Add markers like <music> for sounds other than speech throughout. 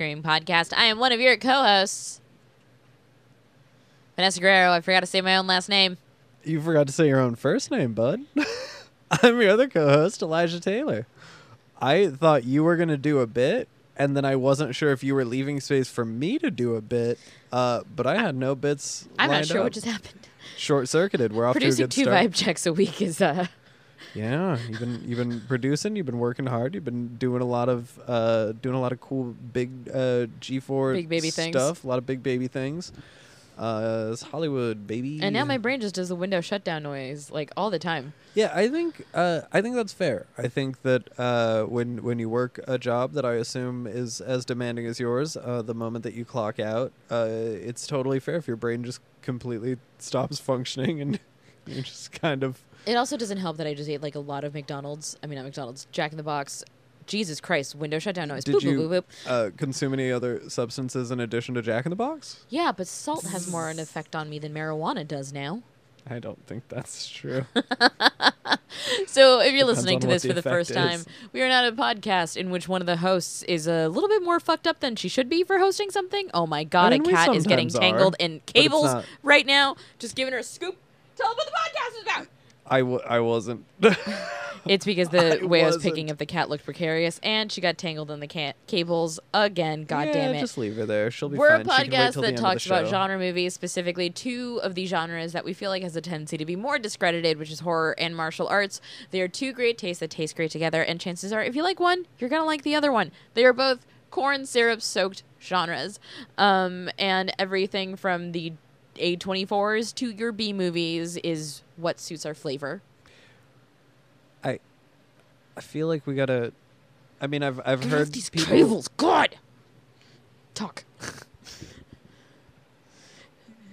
listening to the Kicking and Screaming podcast. I am one of your co-hosts, Vanessa Guerrero. I forgot to say my own last name. You forgot to say your own first name, bud. <laughs> I'm your other co-host, Elijah Taylor. I thought you were gonna do a bit, and then I wasn't sure if you were leaving space for me to do a bit. Uh, but I had no bits. I'm not sure up. what just happened. Short circuited. We're off to a Producing good two start. vibe checks a week is uh Yeah, you've been you've been producing. You've been working hard. You've been doing a lot of uh, doing a lot of cool big uh, G4 Big baby things. stuff. A lot of big baby things. Uh, it's Hollywood baby. and now my brain just does the window shutdown noise like all the time. Yeah, I think uh, I think that's fair. I think that uh, when when you work a job that I assume is as demanding as yours, uh, the moment that you clock out, uh, it's totally fair if your brain just completely stops functioning and <laughs> you just kind of It also doesn't help that I just ate like a lot of McDonald's. I mean, not McDonald's, Jack in the Box. Jesus Christ, window shutdown noise. Did boop, you- boop, boop, boop. uh, consume any other substances in addition to Jack in the Box. Yeah, but salt has more of an effect on me than marijuana does now. I don't think that's true. <laughs> So, if you're Depends listening to this the for the first time, we are not a podcast in which one of the hosts is a little bit more fucked up than she should be for hosting something. Oh my god, mean, a cat is getting are, tangled in cables right now. Just giving her a scoop. Tell them what the podcast is about. I, w- I wasn't. <laughs> It's because the <laughs> I way I was wasn't. picking up the cat looked precarious, and she got tangled in the cat cables again. God yeah, damn it! Just leave her there. She'll be We're a fine. She can wait podcast till the that end of talks about show. genre movies, specifically two of the genres that we feel like has a tendency to be more discredited, which is horror and martial arts. They are two great tastes that taste great together, and chances are, if you like one, you're gonna like the other one. They are both corn syrup soaked genres, um, and everything from the A24s to your B movies is what suits our flavor. I, I feel like we gotta. I mean, I've I've heard these people. cables, God. Talk.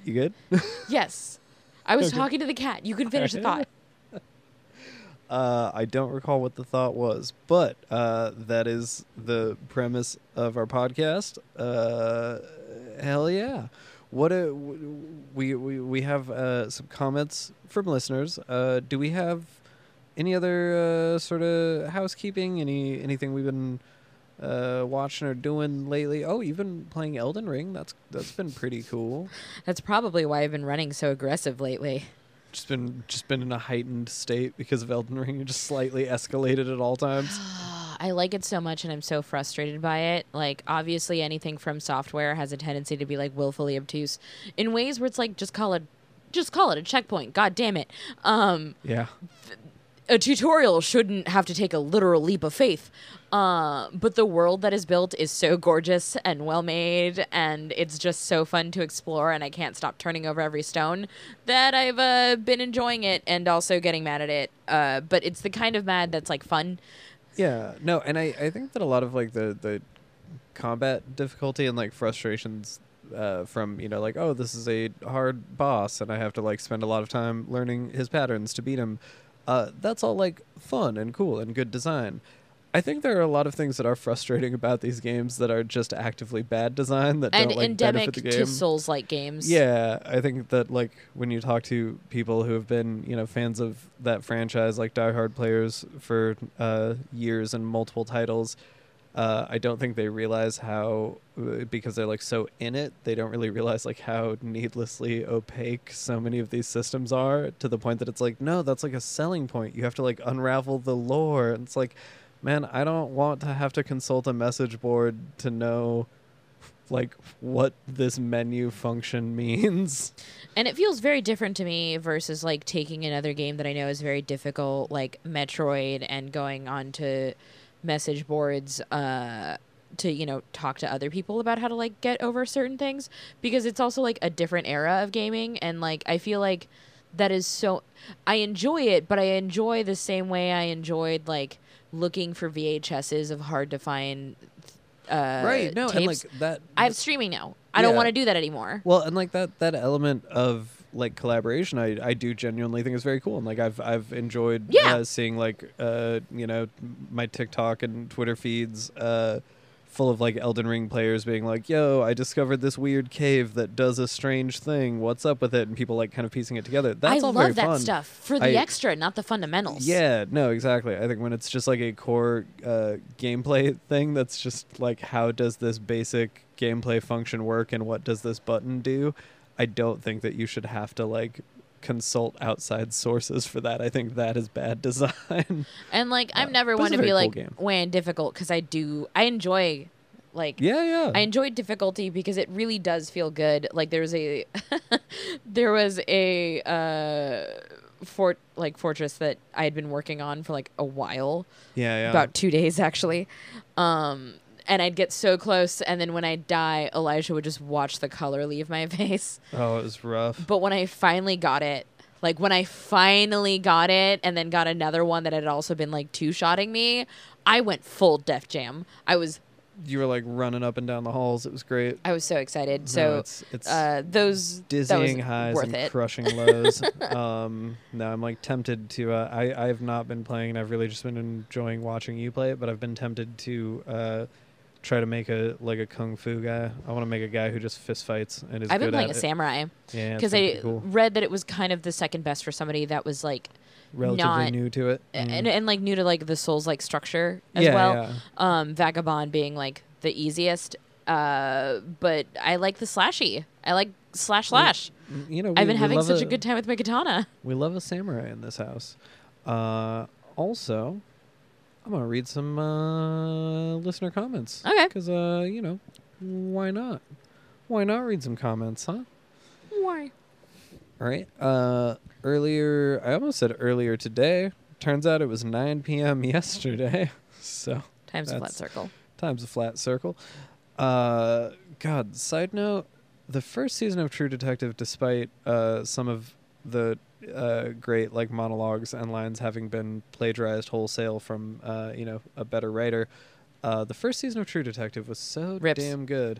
You good? <laughs> Yes, I was Okay. talking to the cat. You can finish the thought. <laughs> Uh, I don't recall what the thought was, but uh, that is the premise of our podcast. Uh, hell yeah! What a w- we we we have uh, some comments from listeners. Uh, do we have any other uh, sort of housekeeping? Any anything we've been uh, watching or doing lately? Oh, you've been playing Elden Ring. That's that's been pretty cool. That's probably why I've been running so aggressive lately. Just been just been in a heightened state because of Elden Ring. You Just slightly escalated at all times. <gasps> <gasps> <gasps> I like it so much and I'm so frustrated by it. Like, obviously, anything FromSoftware has a tendency to be like willfully obtuse in ways where it's like, just call it. Just call it a checkpoint. God damn it. Um, Yeah. a tutorial shouldn't have to take a literal leap of faith. Uh, but the world that is built is so gorgeous and well made, and it's just so fun to explore, and I can't stop turning over every stone that I've uh, been enjoying it and also getting mad at it. Uh, but it's the kind of mad that's like fun. Yeah, no, and I, I think that a lot of like the the combat difficulty and like frustrations uh, from you know like oh this is a hard boss and I have to like spend a lot of time learning his patterns to beat him. Uh, that's all like fun and cool and good design. I think there are a lot of things that are frustrating about these games that are just actively bad design that and don't like endemic benefit the game. to. Souls like games. Yeah, I think that like when you talk to people who have been, you know, fans of that franchise, like diehard players for uh, years and multiple titles, uh, I don't think they realize how uh, because they're like so in it, they don't really realize like how needlessly opaque so many of these systems are to the point that it's like, no, that's like a selling point. You have to like unravel the lore. And it's like, man, I don't want to have to consult a message board to know like what this menu function <laughs> means. And it feels very different to me versus like taking another game that I know is very difficult, like Metroid, and going on to message boards uh, to, you know, talk to other people about how to like get over certain things because it's also like a different era of gaming. And like, I feel like that is so. I enjoy it, but I enjoy the same way I enjoyed like looking for VHSs of hard to find. Uh, right. No, and like that I have streaming now. I don't want to do that anymore. Well, and like that that element of like collaboration, I I do genuinely think is very cool, and like I've I've enjoyed Yeah. uh, seeing like uh you know my TikTok and Twitter feeds uh full of like Elden Ring players being like, "Yo, I discovered this weird cave that does a strange thing. What's up with it?" and people like kind of piecing it together. That's I all love very that fun. stuff for the I- extra, not the fundamentals. Yeah, no, exactly. I think when it's just like a core uh, gameplay thing that's just like how does this basic gameplay function work and what does this button do, I don't think that you should have to like consult outside sources for that. I think that is bad <laughs> design. And like, I'm never one to be very like cool game. weighing difficult because I do. I enjoy, like, yeah, yeah. I enjoyed difficulty because it really does feel good. Like there was a, <laughs> there was a uh, fort like fortress that I had been working on for like a while, yeah, yeah. about two days actually. Um, and I'd get so close, and then when I die, Elijah would just watch the color leave my <laughs> face. oh, it was rough. But when I finally got it, like when I finally got it, and then got another one that had also been like two shotting me, I went full Def Jam. I was You were like running up and down the halls. It was great. I was so excited. No, So it's it's uh, those dizzying highs and it. crushing <laughs> lows. um, no, I'm like tempted to. Uh, I I have not been playing, and I've really just been enjoying watching you play it. But I've been tempted to uh, try to make a like a kung fu guy. I want to make a guy who just fist fights and is I've been playing a it. samurai Yeah, because I cool. read that it was kind of the second best for somebody that was like relatively not- new to it. Mm. and and like new to like the souls like structure as yeah, well. yeah. Um, Vagabond being like the easiest. Uh, but I like the slashy. I like slash slash. Mm, You know, I've been we having such a good time with my katana. We love a samurai in this house. Uh, also, I'm gonna read some uh, listener comments. Okay. Because uh, you know, why not? Why not read some comments, huh? Why? All right. Uh, earlier, I almost said earlier today. Turns out it was 9 p.m. <laughs> yesterday. So Times a flat circle. times a flat circle. Uh, God. Side note: the first season of True Detective, despite uh, some of the uh, great like monologues and lines having been plagiarized wholesale from uh, you know a better writer, uh, the first season of True Detective was so Rips. damn good.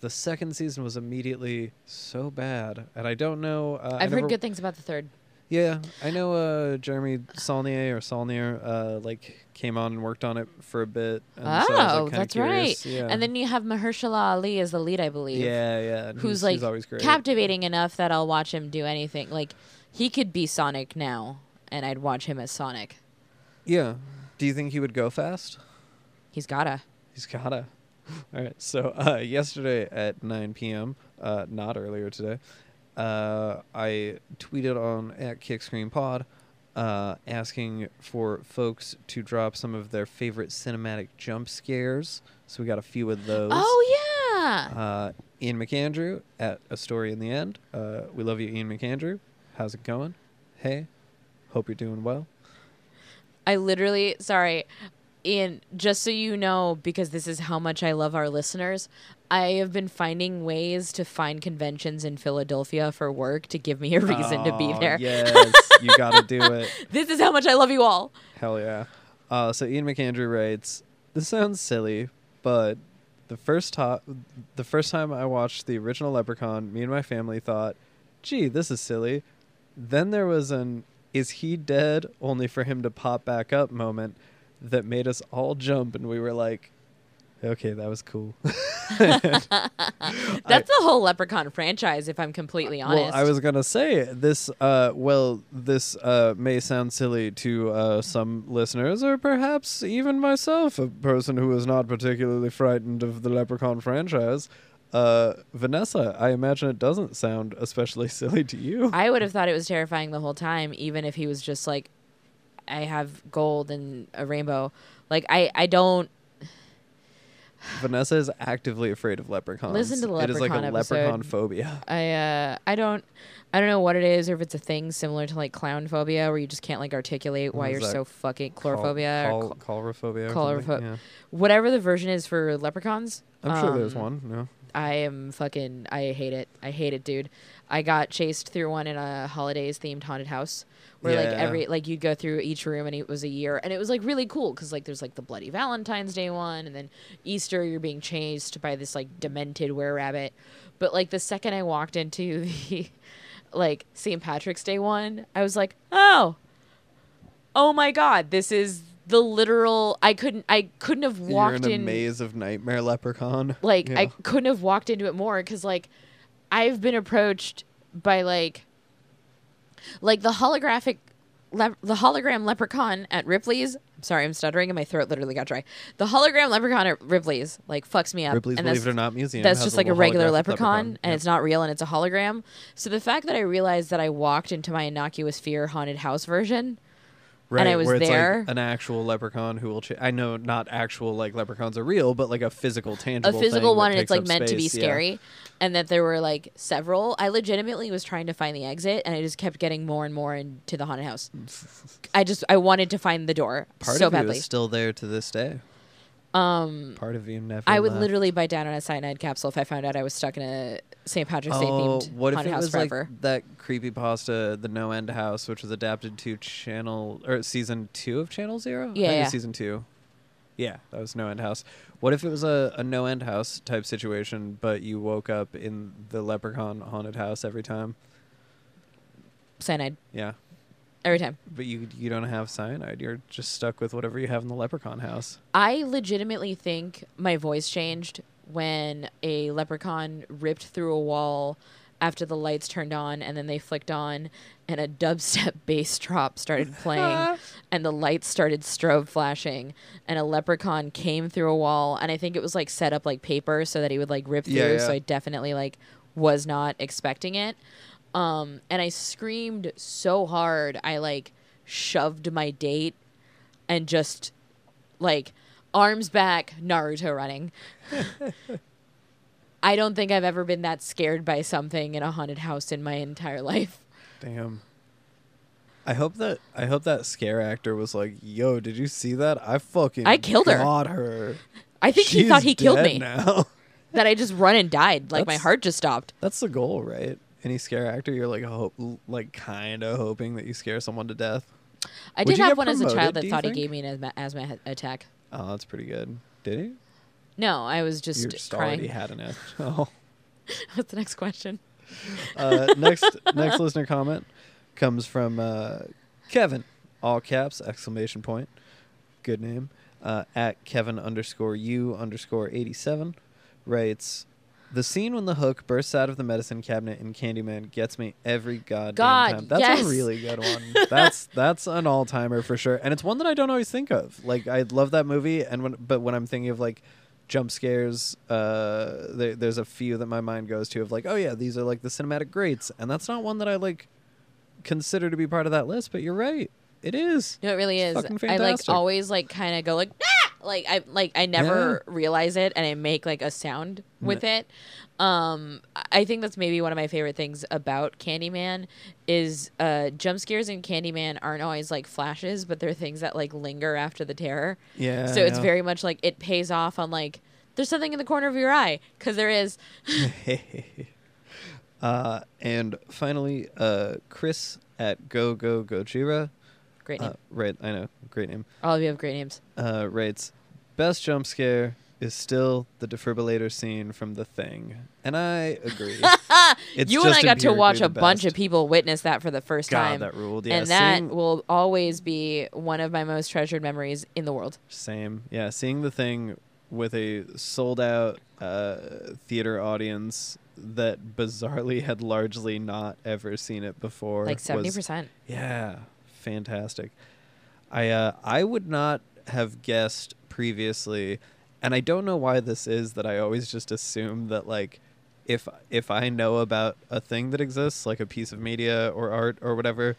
The second season was immediately so bad, and I don't know. Uh, I I've heard good things about the third. yeah, I know uh, Jeremy Saulnier or Saulnier uh, like came on and worked on it for a bit. And so Oh, like, that's curious. right. Yeah. And then you have Mahershala Ali as the lead, I believe. yeah, yeah, and Who's he's, like he's always great. captivating enough that I'll watch him do anything. Like he could be Sonic now, and I'd watch him as Sonic. Yeah. Do you think he would go fast? He's gotta. He's gotta. <laughs> All right. So uh, yesterday at 9 p.m., uh, not earlier today, uh, I tweeted on at KickScreenPod uh, asking for folks to drop some of their favorite cinematic jump scares. So we got a few of those. Oh yeah. Uh, Ian McAndrew at A Story in the End. Uh, we love you, Ian McAndrew. How's it going? Hey, hope you're doing well. I literally, sorry, Ian, just so you know, because this is how much I love our listeners, I have been finding ways to find conventions in Philadelphia for work to give me a reason to be Oh, there. Yes, you got to do it. <laughs> This is how much I love you all. Hell yeah. Uh, so Ian McAndrew writes, "This sounds silly, but the first to- the first time I watched the original Leprechaun, me and my family thought, gee, this is silly. Then there was an is he dead only for him to pop back up moment that made us all jump and we were like, okay, that was cool. <laughs> <laughs> That's the whole Leprechaun franchise, if I'm completely honest. Well, I was gonna say this. Uh, well, this uh, may sound silly to uh, some listeners, or perhaps even myself, a person who is not particularly frightened of the Leprechaun franchise. Uh, Vanessa, I imagine it doesn't sound especially <laughs> silly to you. I would have thought it was terrifying the whole time, even if he was just like, I have gold and a rainbow. Like, I, I don't. Vanessa is actively afraid of leprechauns. Listen to the leprechaun It is like a leprechaun episode. leprechaun phobia. I uh I don't I don't know what it is or if it's a thing similar to like clown phobia where you just can't like articulate why you're so fucking chlorophobia Col- or col- chlorophobia. Chlorophobia. Yeah. whatever the version is for leprechauns. I'm sure there's um, one. No. I am fucking I hate it. I hate it, dude. I got chased through one in a holidays themed haunted house where like every like you'd go through each room and it was a year and it was like really cool cuz like there's like the bloody Valentine's Day one and then Easter you're being chased by this like demented were-rabbit. But like the second I walked into <laughs> the like St. Patrick's Day one, I was like, "Oh. Oh my god, this is the literal I couldn't I couldn't have walked in a in maze of nightmare leprechaun. like Yeah. I couldn't have walked into it more cuz like I've been approached by like like the holographic le- the hologram leprechaun at Ripley's. I'm sorry, I'm stuttering and my throat literally got dry. The hologram leprechaun at Ripley's like fucks me up. Ripley's and Believe It or Not museum. that's just like a regular holographic leprechaun, and it's not real and it's a hologram. So the fact that I realized that I walked into my innocuous fear haunted house version, right, I was where it's there. like an actual leprechaun who will. Ch- I know not actual like leprechauns are real, but like a physical, tangible, a physical one, and it's like meant to be space, yeah. scary, and that there were like several. I legitimately was trying to find the exit, and I just kept getting more and more into the haunted house. <laughs> I just I wanted to find the door Part so of you badly. is still there to this day. Um, Part of you never. I would left. literally bite down on a cyanide capsule if I found out I was stuck in a St. Patrick's Day Oh, themed what if haunted it house was forever. like that creepy pasta, The No End House, which was adapted to channel or season two of Channel Zero? Yeah, think it was yeah. season two. Yeah, that was No End House. What if it was a, a No End House type situation, but you woke up in the Leprechaun haunted house every time? Cyanide Yeah, every time. but you you don't have cyanide. You're just stuck with whatever you have in the Leprechaun house. I legitimately think my voice changed when a leprechaun ripped through a wall after the lights turned on and then they flicked on and a dubstep <laughs> bass drop started <laughs> playing and the lights started strobe flashing and a leprechaun came through a wall and I think it was like set up like paper so that he would like rip through Yeah, yeah. so I definitely like was not expecting it. Um and I screamed so hard I like shoved my date and just like arms back Naruto running. <laughs> I don't think I've ever been that scared by something in a haunted house in my entire life. Damn. I hope that I hope that scare actor was like, "Yo, did you see that? I fucking I killed her." got her. I think he thought She's he killed me. now." That I just run and died. Like my heart just stopped. That's the goal, right? Any scare actor, you're like hope, like kind of hoping that you scare someone to death. I Would did have one as a child that thought think? he gave me an asthma, asthma attack. Oh, that's pretty good. Did he? No, I was just, you just crying. already had an. <laughs> ass- Oh. <laughs> What's the next question? Uh, next <laughs> next listener comment comes from uh, Kevin, all caps exclamation point, good name. Uh, at Kevin underscore U underscore eighty seven, writes. The scene when the hook bursts out of the medicine cabinet in Candyman gets me every goddamn God, time. That's yes. a really good <laughs> one. that's that's an all timer for sure, and it's one that I don't always think of. Like I love that movie, and when but when I'm thinking of like jump scares, uh, there, there's a few that my mind goes to of like, oh yeah, these are like the cinematic greats, and that's not one that I like consider to be part of that list. But you're right, it is. No, it really It's is. I like always like kind of go like ah! Like I like I never realize it and I make like a sound with it. Um I- think that's maybe one of my favorite things about Candyman is uh jump scares in Candyman aren't always like flashes, but they're things that like linger after the terror. Yeah. so it's yeah. very much like it pays off on like there's something in the corner of your eye because there is. <laughs> uh, and finally, uh, Chris at Go Go Gojira. Great name. Uh, right, I know, great name. All of you have great names. Uh, writes, best jump scare is still the defibrillator scene from The Thing, and I agree. <laughs> It's you and I got to watch a bunch of people witness that for the first God, time. that ruled. Yeah, and that seeing- will always be one of my most treasured memories in the world. Same. Yeah, seeing the thing with a sold out uh, theater audience that bizarrely had largely not ever seen it before. Like seventy percent. Yeah, fantastic. I uh, I would not have guessed previously, and I don't know why this is that I always just assume that like if if I know about a thing that exists, like a piece of media or art or whatever,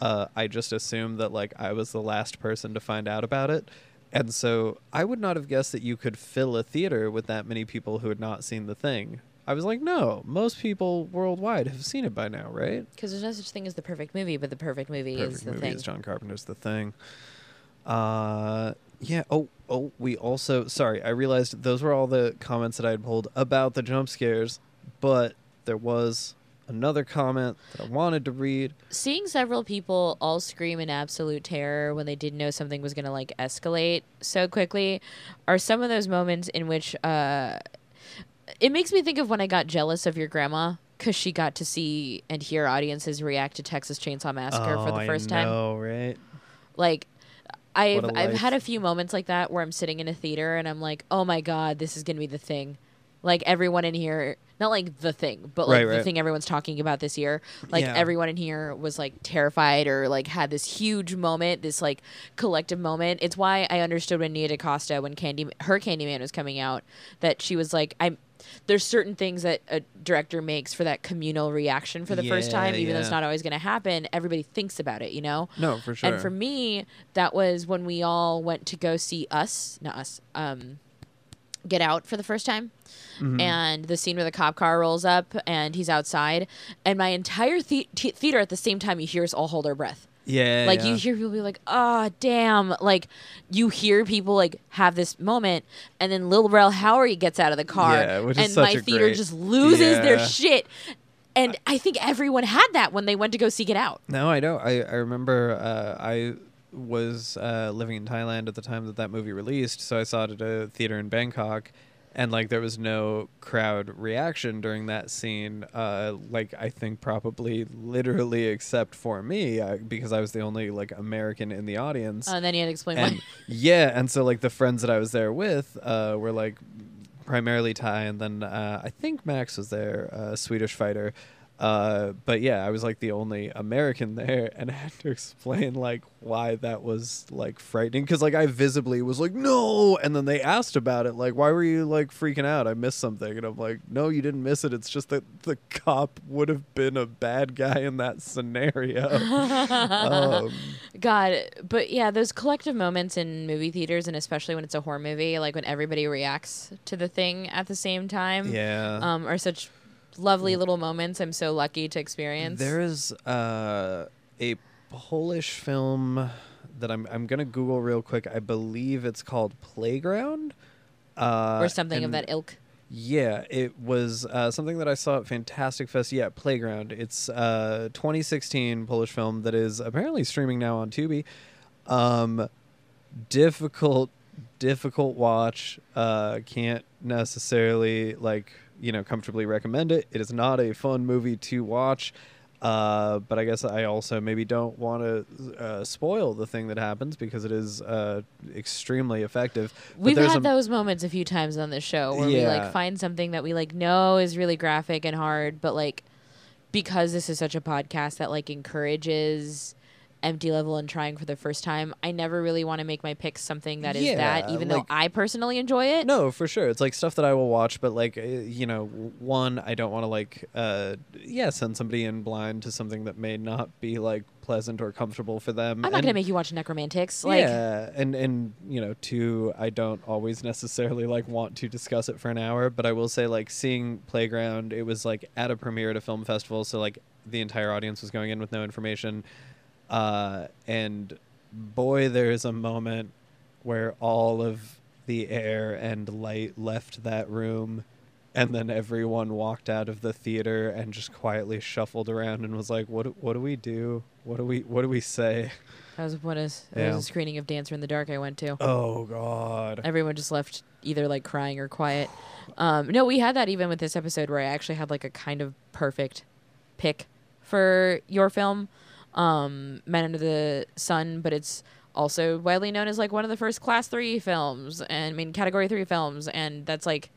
uh, I just assume that like I was the last person to find out about it. And so I would not have guessed that you could fill a theater with that many people who had not seen the thing. I was like, no, most people worldwide have seen it by now, right? Because there's no such thing as the perfect movie, but the perfect movie perfect is the movie thing. is John Carpenter's The Thing. Uh, yeah. Oh, oh. We also sorry. I realized those were all the comments that I had pulled about the jump scares, but there was another comment that I wanted to read. Seeing several people all scream in absolute terror when they didn't know something was going to like escalate so quickly are some of those moments in which uh, it makes me think of when I got jealous of your grandma because she got to see and hear audiences react to Texas Chainsaw Massacre for the first time. Oh, right. like I've I've had a few moments like that where I'm sitting in a theater and I'm like, oh my god, this is gonna be the thing. Like everyone in here, not like the thing, but like Right, the thing everyone's talking about this year. Like Yeah. everyone in here was like terrified or like had this huge moment, this like collective moment. It's why I understood when Nia DaCosta, when Candy, her Candyman was coming out, that she was like, I'm. There's certain things that a director makes for that communal reaction for the first time, even though it's not always going to happen. Everybody thinks about it, you know. No, for sure. And for me, that was when we all went to go see us, not us, um, Get Out for the first time. Mhm. And the scene where the cop car rolls up and he's outside, and my entire the- t- theater at the same time, you hear us all hold our breath. Yeah, Like yeah. you hear people be like, "Oh, damn!" Like you hear people like have this moment, and then Lil Rel Howery gets out of the car, Yeah, and my theater great- just loses their shit. And I think everyone had that when they went to go see it Out. No, I don't. I, I remember uh, I was uh, living in Thailand at the time that that movie released, so I saw it at a theater in Bangkok, and like there was no crowd reaction during that scene. Uh, like I think probably literally except for me, uh, because I was the only like American in the audience. and then you had to explain and why. <laughs> yeah, and so like the friends that I was there with uh, were like primarily Thai, and then uh, I think Max was there, a Swedish fighter. Uh, but yeah, I was like the only American <laughs> there, and I had to explain like why that was like frightening because like I visibly was like no, and then they asked about it, like why were you like freaking out? I missed something, and I'm like no, you didn't miss it. It's just that the cop would have been a bad guy in that scenario. <laughs> um, God, but yeah, those collective moments in movie theaters, and especially when it's a horror movie, like when everybody reacts to the thing at the same time, yeah. um, are such lovely little moments. I'm so lucky to experience. There is uh, a Polish film that I'm I'm gonna Google real quick. I believe it's called Playground, uh, or something of that ilk. Yeah, it was uh, something that I saw at Fantastic Fest. Yeah, Playground. It's uh, 2016 Polish film that is apparently streaming now on Tubi. Um, difficult, difficult watch. Uh, can't necessarily like you know comfortably recommend it. It is not a fun movie to watch. Uh, but I guess I also maybe don't want to uh, spoil the thing that happens because it is uh, extremely effective. But We've had a- those moments a few times on this show where we like find something that we like know is really graphic and hard, but like because this is such a podcast that like encourages empty level and trying for the first time, I never really want to make my picks something that is that, even like- though I personally enjoy it. No, for sure. It's like stuff that I will watch, but like uh, you know, one I don't want to like uh yeah, send somebody in blind to something that may not be like pleasant or comfortable for them. I'm not And- gonna make you watch Necromantics. Like, yeah, and and you know, two, I don't always necessarily like want to discuss it for an hour, but I will say like seeing Playground, it was like at a premiere at a film festival, so like the entire audience was going in with no information, uh, and boy, there is a moment where all of the air and light left that room. And then everyone walked out of the theater and just quietly shuffled around and was like, "What? do- What do we do? What do we? What do we say?" that was what is that Yeah. was a screening of Dancer in the Dark I went to. Oh God. Everyone just left either like crying or quiet. Um, no, we had that even with this episode where I actually had like a kind of perfect pick for your film, um, Men Under the Sun, but it's also widely known as like one of the first class three films and I mean category three films, and that's like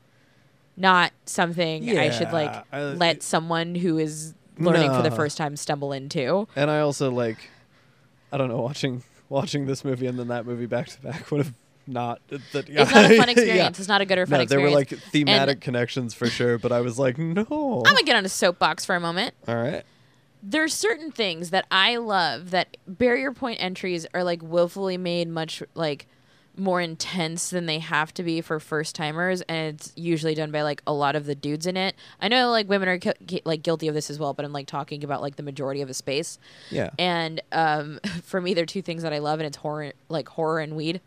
not something I should like I- let someone who is learning for the first time stumble into. And I also like, I don't know, watching watching this movie and then that movie back to back would have not. That, yeah. It's not a fun <laughs> Yeah. experience. It's not a good or fun No, there were like thematic connections for sure, but I was like, no. I'm gonna get on a soapbox for a moment. All right. There's certain things that I love that barrier point entries are like willfully made much like more intense than they have to be for first timers and it's usually done by like a lot of the dudes in it. I know like women are ki- like guilty of this as well, but I'm like talking about like the majority of the space. Yeah. And um <laughs> for me there are two things that I love and it's horror like horror and weed.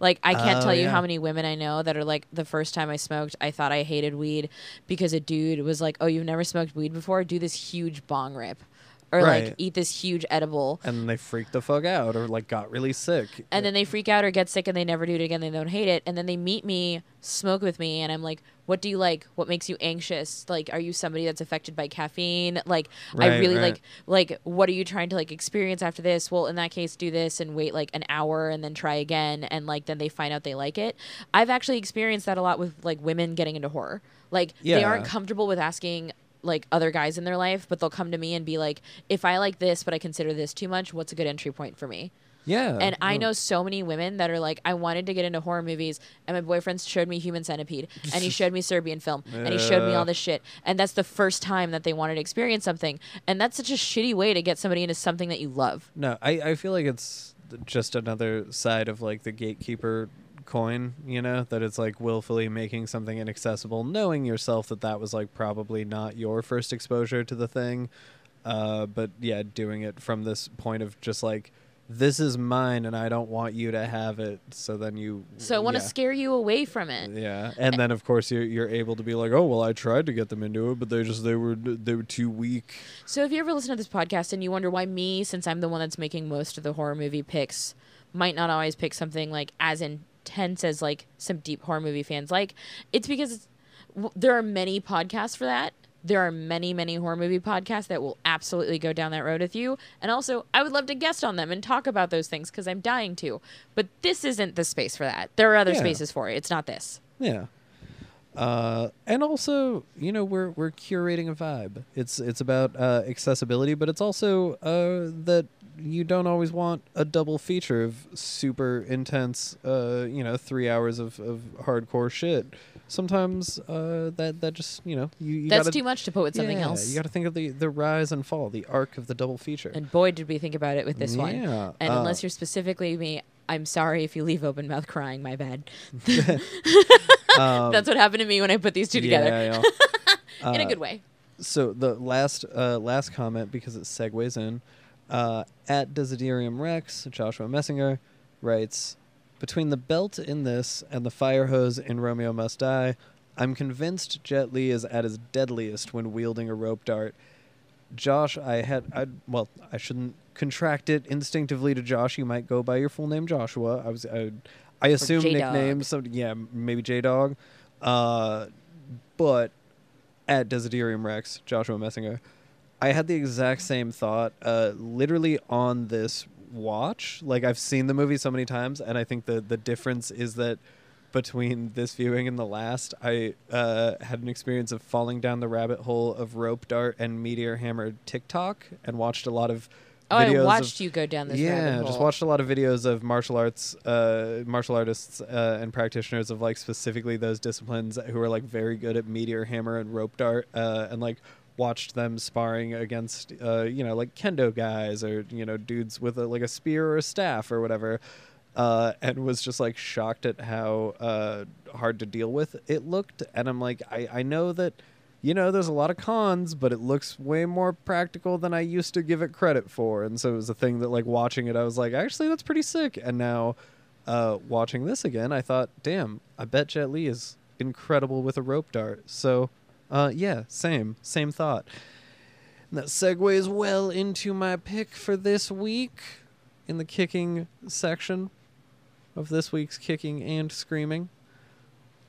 Like I can't Oh, tell you yeah. how many women I know that are like the first time I smoked, I thought I hated weed because a dude was like, "Oh, you've never smoked weed before? Do this huge bong rip." Or like eat this huge edible. and then they freak the fuck out or like got really sick. And then they freak out or get sick and they never do it again. They don't hate it. And then they meet me, smoke with me, and I'm like, what do you like? What makes you anxious? Like, are you somebody that's affected by caffeine? Like, I really right. like, like, what are you trying to like experience after this? Well, in that case, do this and wait like an hour and then try again. And like, then they find out they like it. I've actually experienced that a lot with like women getting into horror. Like, they aren't comfortable with asking like other guys in their life, but they'll come to me and be like, if I like this, but I consider this too much, what's a good entry point for me? yeah. And I know so many women that are like, I wanted to get into horror movies, and my boyfriend showed me Human Centipede, and he <laughs> showed me Serbian film, and he showed me all this shit. And that's the first time that they wanted to experience something. And that's such a shitty way to get somebody into something that you love. No, I, I feel like it's just another side of like the gatekeeper coin, you know, that it's like willfully making something inaccessible, knowing yourself that that was like probably not your first exposure to the thing. Uh, but yeah, doing it from this point of just like, this is mine and I don't want you to have it. So then you. So I want to yeah. scare you away from it. Yeah, and then of course you're you're able to be like, oh well, I tried to get them into it, but they just they were they were too weak. So if you ever listen to this podcast and you wonder why me, since I'm the one that's making most of the horror movie picks, might not always pick something like as intense as like some deep horror movie fans like, it's because w- there are many podcasts for that. There are many, many horror movie podcasts that will absolutely go down that road with you. And also, I would love to guest on them and talk about those things because I'm dying to. But this isn't the space for that. There are other Yeah. spaces for it. It's not this. Yeah. Uh, and also, you know, we're we're curating a vibe. It's it's about uh, accessibility, but it's also uh, that you don't always want a double feature of super intense, uh, you know, three hours of, of hardcore shit. Sometimes uh, that that just you know you, you That's gotta, too much to put with something yeah, else. You got to think of the the rise and fall, the arc of the double feature. And boy, did we think about it with this one. Yeah, And uh, unless you're specifically me, I'm sorry if you leave open mouth crying. My bad. <laughs> um, That's what happened to me when I put these two together yeah, yeah. <laughs> in a Uh, good way. so the last uh, last comment because it segues in uh, at Desiderium Rex, Joshua Messinger writes, between the belt in this and the fire hose in Romeo Must Die, I'm convinced Jet Li is at his deadliest when wielding a rope dart. Josh, I had, I well, I shouldn't contract it instinctively to Josh. You might go by your full name, Joshua. I was, I, I assume nicknames. So yeah, maybe J Dog. Uh, but at Desiderium Rex, Joshua Messinger, I had the exact same thought, uh, literally on this watch. Like I've seen the movie so many times, and I think the the difference is that between this viewing and the last, I uh, had an experience of falling down the rabbit hole of rope dart and meteor hammer TikTok, and watched a lot of. Oh, I watched of, you go down this yeah, just watched a lot of videos of martial arts, uh, martial artists uh, and practitioners of like specifically those disciplines who are like very good at meteor hammer and rope dart, uh, and like watched them sparring against, uh, you know, like kendo guys or you know dudes with a, like a spear or a staff or whatever, uh, and was just like shocked at how uh, hard to deal with it looked, and I'm like, I I know that you know, there's a lot of cons, but it looks way more practical than I used to give it credit for. And so it was a thing that, like, watching it, I was like, actually, that's pretty sick. And now, uh, watching this again, I thought, damn, I bet Jet Li is incredible with a rope dart. So, uh, yeah, same, same thought. And that segues well into my pick for this week in the kicking section of this week's kicking and screaming.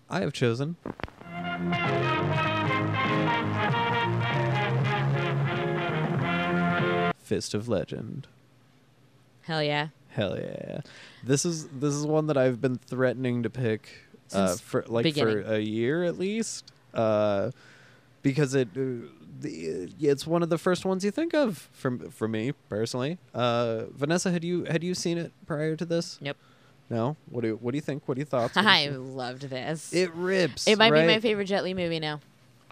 I have chosen Fist of Legend. Hell yeah. Hell yeah! This is this is one that I've been threatening to pick uh, for like beginning. for a year at least, uh, because it uh, the, it's one of the first ones you think of from for me personally. Uh, Vanessa, had you had you seen it prior to this? Nope. No. What do you, what do you think? What are your thoughts? <laughs> Do you I loved this. It rips. It might be my favorite Jet Li movie now.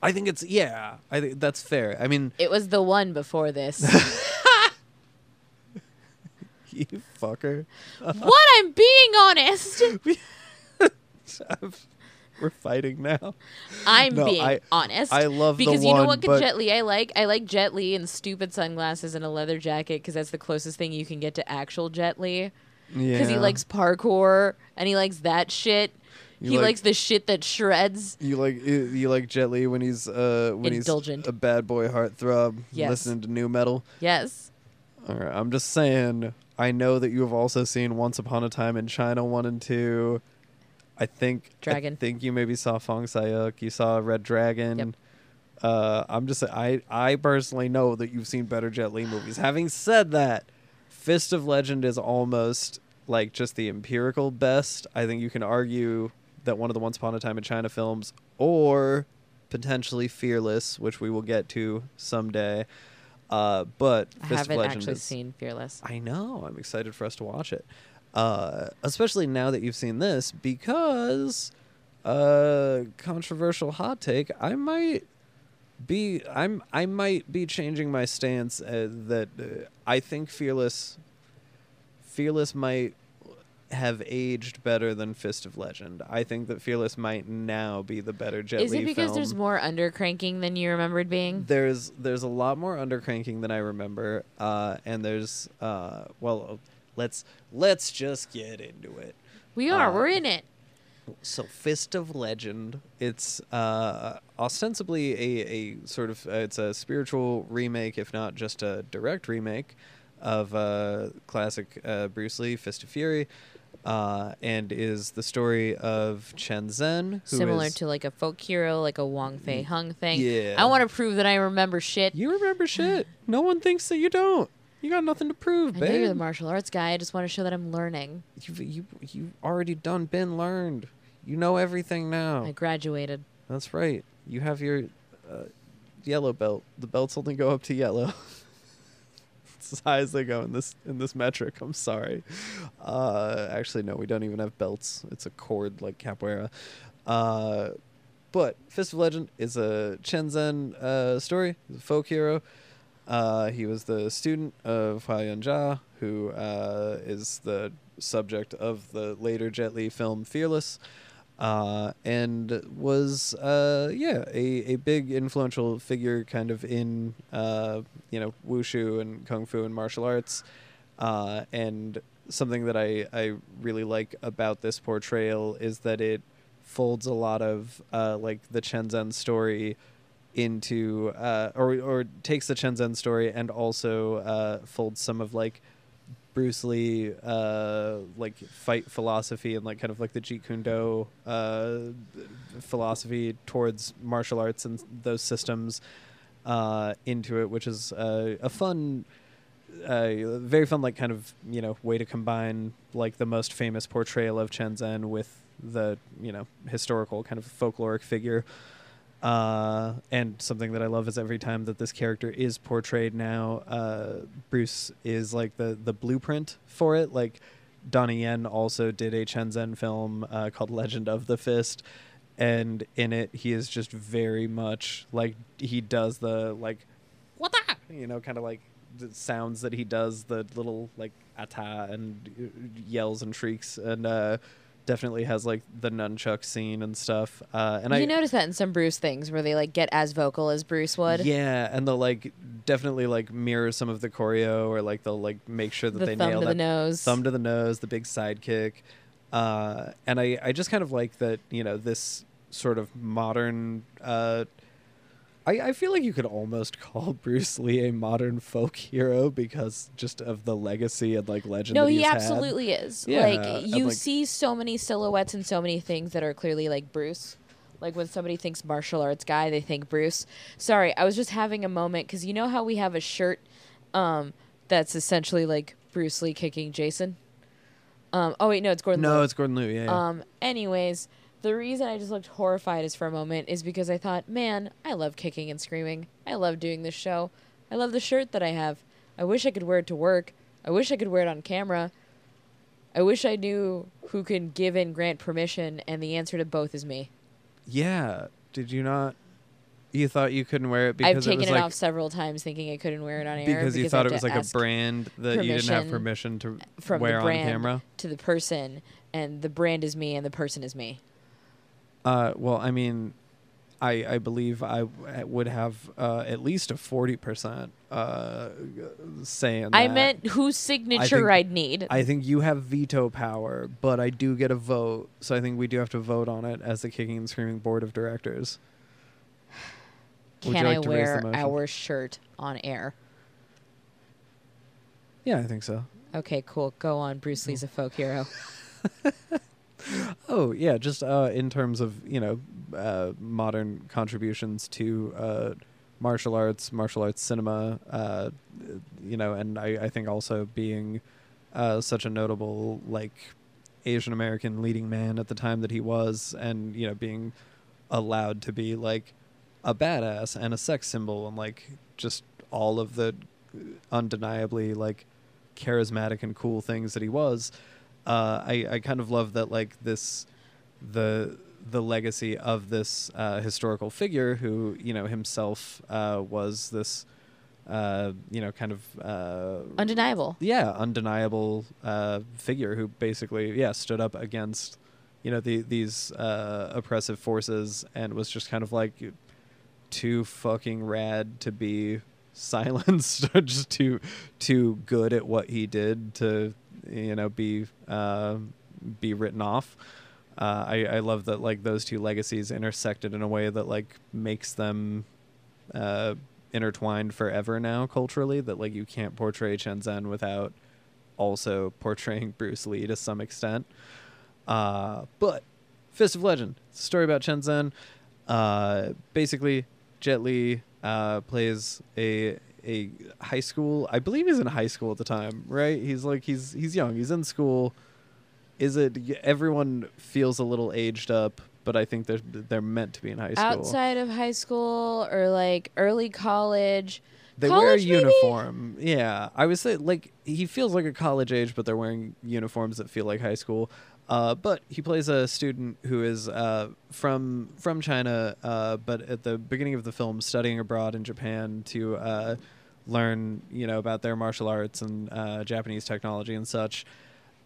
I think it's yeah. I think that's fair. I mean, It was the one before this. <laughs> <laughs> you fucker. <laughs> what? I'm being honest. <laughs> We're fighting now. I'm No, being I- honest. I love the because you know one, what but- Jet Li I like? I like Jet Li in stupid sunglasses and a leather jacket because that's the closest thing you can get to actual Jet Li. Yeah. Because he likes parkour and he likes that shit. You he like- likes the shit that shreds. You like you you like Jet Li when he's uh when Indulgent. he's a bad boy heartthrob Yes. listening to nu metal. Yes. All right, I'm just saying. I know that you have also seen Once Upon a Time in China one and two. I think Dragon. I think you maybe saw Fong Sai-yuk. You saw Red Dragon. Yep. Uh, I'm just I I personally know that you've seen better Jet Li movies. Having said that, Fist of Legend is almost like just the empirical best. I think you can argue that one of the Once Upon a Time in China films, or potentially Fearless, which we will get to someday. Uh, but I Fist haven't actually is, seen Fearless. I know. I'm excited for us to watch it. Uh, especially now that you've seen this, because uh, controversial hot take. I might be. I'm. I might be changing my stance. Uh, that uh, I think Fearless. Fearless might have aged better than Fist of Legend. I think that Fearless might now be the better Jet Is Li it because film there's more undercranking than you remembered being? there's there's a lot more undercranking than I remember, uh, and there's uh, well, let's let's just get into it. We are. uh, we're in it. So, Fist of Legend, it's uh, ostensibly a, a sort of uh, it's a spiritual remake, if not just a direct remake, of uh, classic uh, Bruce Lee, Fist of Fury, uh, and is the story of Chen Zhen, who Similar to like a folk hero, like a Wong Fei Hung thing. Yeah. I want to prove that I remember shit. You remember <gasps> shit. No one thinks that you don't. You got nothing to prove, I babe. know you're the martial arts guy. I just want to show that I'm learning. You've you you already done been learned. You know everything now. I graduated. That's right. You have your uh, yellow belt. The belts only go up to yellow. <laughs> as high as they go in this in this metric. I'm sorry. Uh, actually, no, we don't even have belts. It's a cord like capoeira. Uh, but Fist of Legend is a Chen Zhen uh, story. He's a folk hero. Uh, he was the student of Huo who uh, is the subject of the later Jet Li film Fearless, uh, and was uh, yeah a, a big influential figure kind of in uh, you know wushu and kung fu and martial arts, uh, and something that I I really like about this portrayal is that it folds a lot of uh, like the Chen Zhen story into uh, or or takes the Chen Zhen story and also folds some of like Bruce Lee uh, like fight philosophy and like kind of like the Jeet Kune Do uh, philosophy towards martial arts and those systems uh, into it, which is a fun. Very fun, like kind of you know way to combine like the most famous portrayal of Chen Zhen with the you know historical kind of folkloric figure. Uh, and something that I love is every time that this character is portrayed now, uh, Bruce is like the the blueprint for it. Like Donnie Yen also did a Chen Zhen film uh, called Legend of the Fist, and in it he is just very much like he does the like what the you know kind of like the sounds that he does the little like ata and uh, yells and shrieks. And uh definitely has like the nunchuck scene and stuff uh and you i notice that in some Bruce things where they like get as vocal as Bruce would. yeah and they'll like definitely like mirror some of the choreo or like they'll like make sure that the they thumb nail to that the nose. thumb to the nose, the big sidekick. Uh, and I, I just kind of like that, you know, this sort of modern. Uh, I, I feel like you could almost <laughs> call Bruce Lee a modern folk hero because just of the legacy and like legend. No, he he's had. absolutely is. Yeah, like you like- see so many silhouettes and so many things that are clearly like Bruce. Like when somebody thinks martial arts guy, they think Bruce. Sorry, I was just having a moment because you know how we have a shirt um, that's essentially like Bruce Lee kicking Jason. Um, oh wait, no, it's Gordon. No, Liu. it's Gordon Liu. Yeah. yeah. Um, anyways, the reason I just looked horrified is for a moment is because I thought, man, I love kicking and screaming. I love doing this show. I love the shirt that I have. I wish I could wear it to work. I wish I could wear it on camera. I wish I knew who can give and grant permission, and the answer to both is me. yeah. Did you not? You thought you couldn't wear it because I've it taken was it, like off several times, thinking I couldn't wear it on air because you thought it was like a brand that you didn't have permission to from wear the on camera. to the person, and the brand is me, and the person is me. Uh, well, I mean, I, I believe I w- would have uh, at least a forty percent uh, saying. I that. meant whose signature think- I'd need. I think you have veto power, but I do get a vote, so I think we do have to vote on it as the Kicking and Screaming Board of Directors. Would Can I like the wear our shirt on air? Yeah, I think so. Okay, cool. Go on. Bruce Lee's a folk hero. <laughs> <laughs> Oh yeah, just uh, in terms of you know uh, modern contributions to uh, martial arts, martial arts cinema, uh, you know, and I, I think also being uh, such a notable like Asian American leading man at the time that he was, and you know being allowed to be like a badass and a sex symbol and like just all of the undeniably like charismatic and cool things that he was uh, I, I kind of love that like this the the legacy of this uh, historical figure who you know himself uh, was this uh, you know kind of uh, Undeniable. yeah undeniable uh, figure who basically yeah stood up against you know the, these uh, oppressive forces and was just kind of like too fucking rad to be <laughs> silenced just too too good at what he did to you know be uh, be written off uh, I, I love that like those two legacies intersected in a way that like makes them uh, intertwined forever now culturally that like you can't portray Chen Zhen without also portraying <laughs> Bruce Lee to some extent. Uh, but Fist of Legend, it's a story about Chen Zhen. Uh, basically, Jet Li uh, plays a a high school. I believe he's in high school at the time, right? He's like he's he's young. He's in school. Is it everyone feels a little aged up, but I think they're they're meant to be in high school. Outside of high school or like early college. They wear a College, maybe? uniform. Yeah, I would say like he feels like a college age, but they're wearing uniforms that feel like high school. Uh, but he plays a student who is uh, from from China, uh, but at the beginning of the film, studying abroad in Japan to uh, learn, you know, about their martial arts and uh, Japanese technology and such.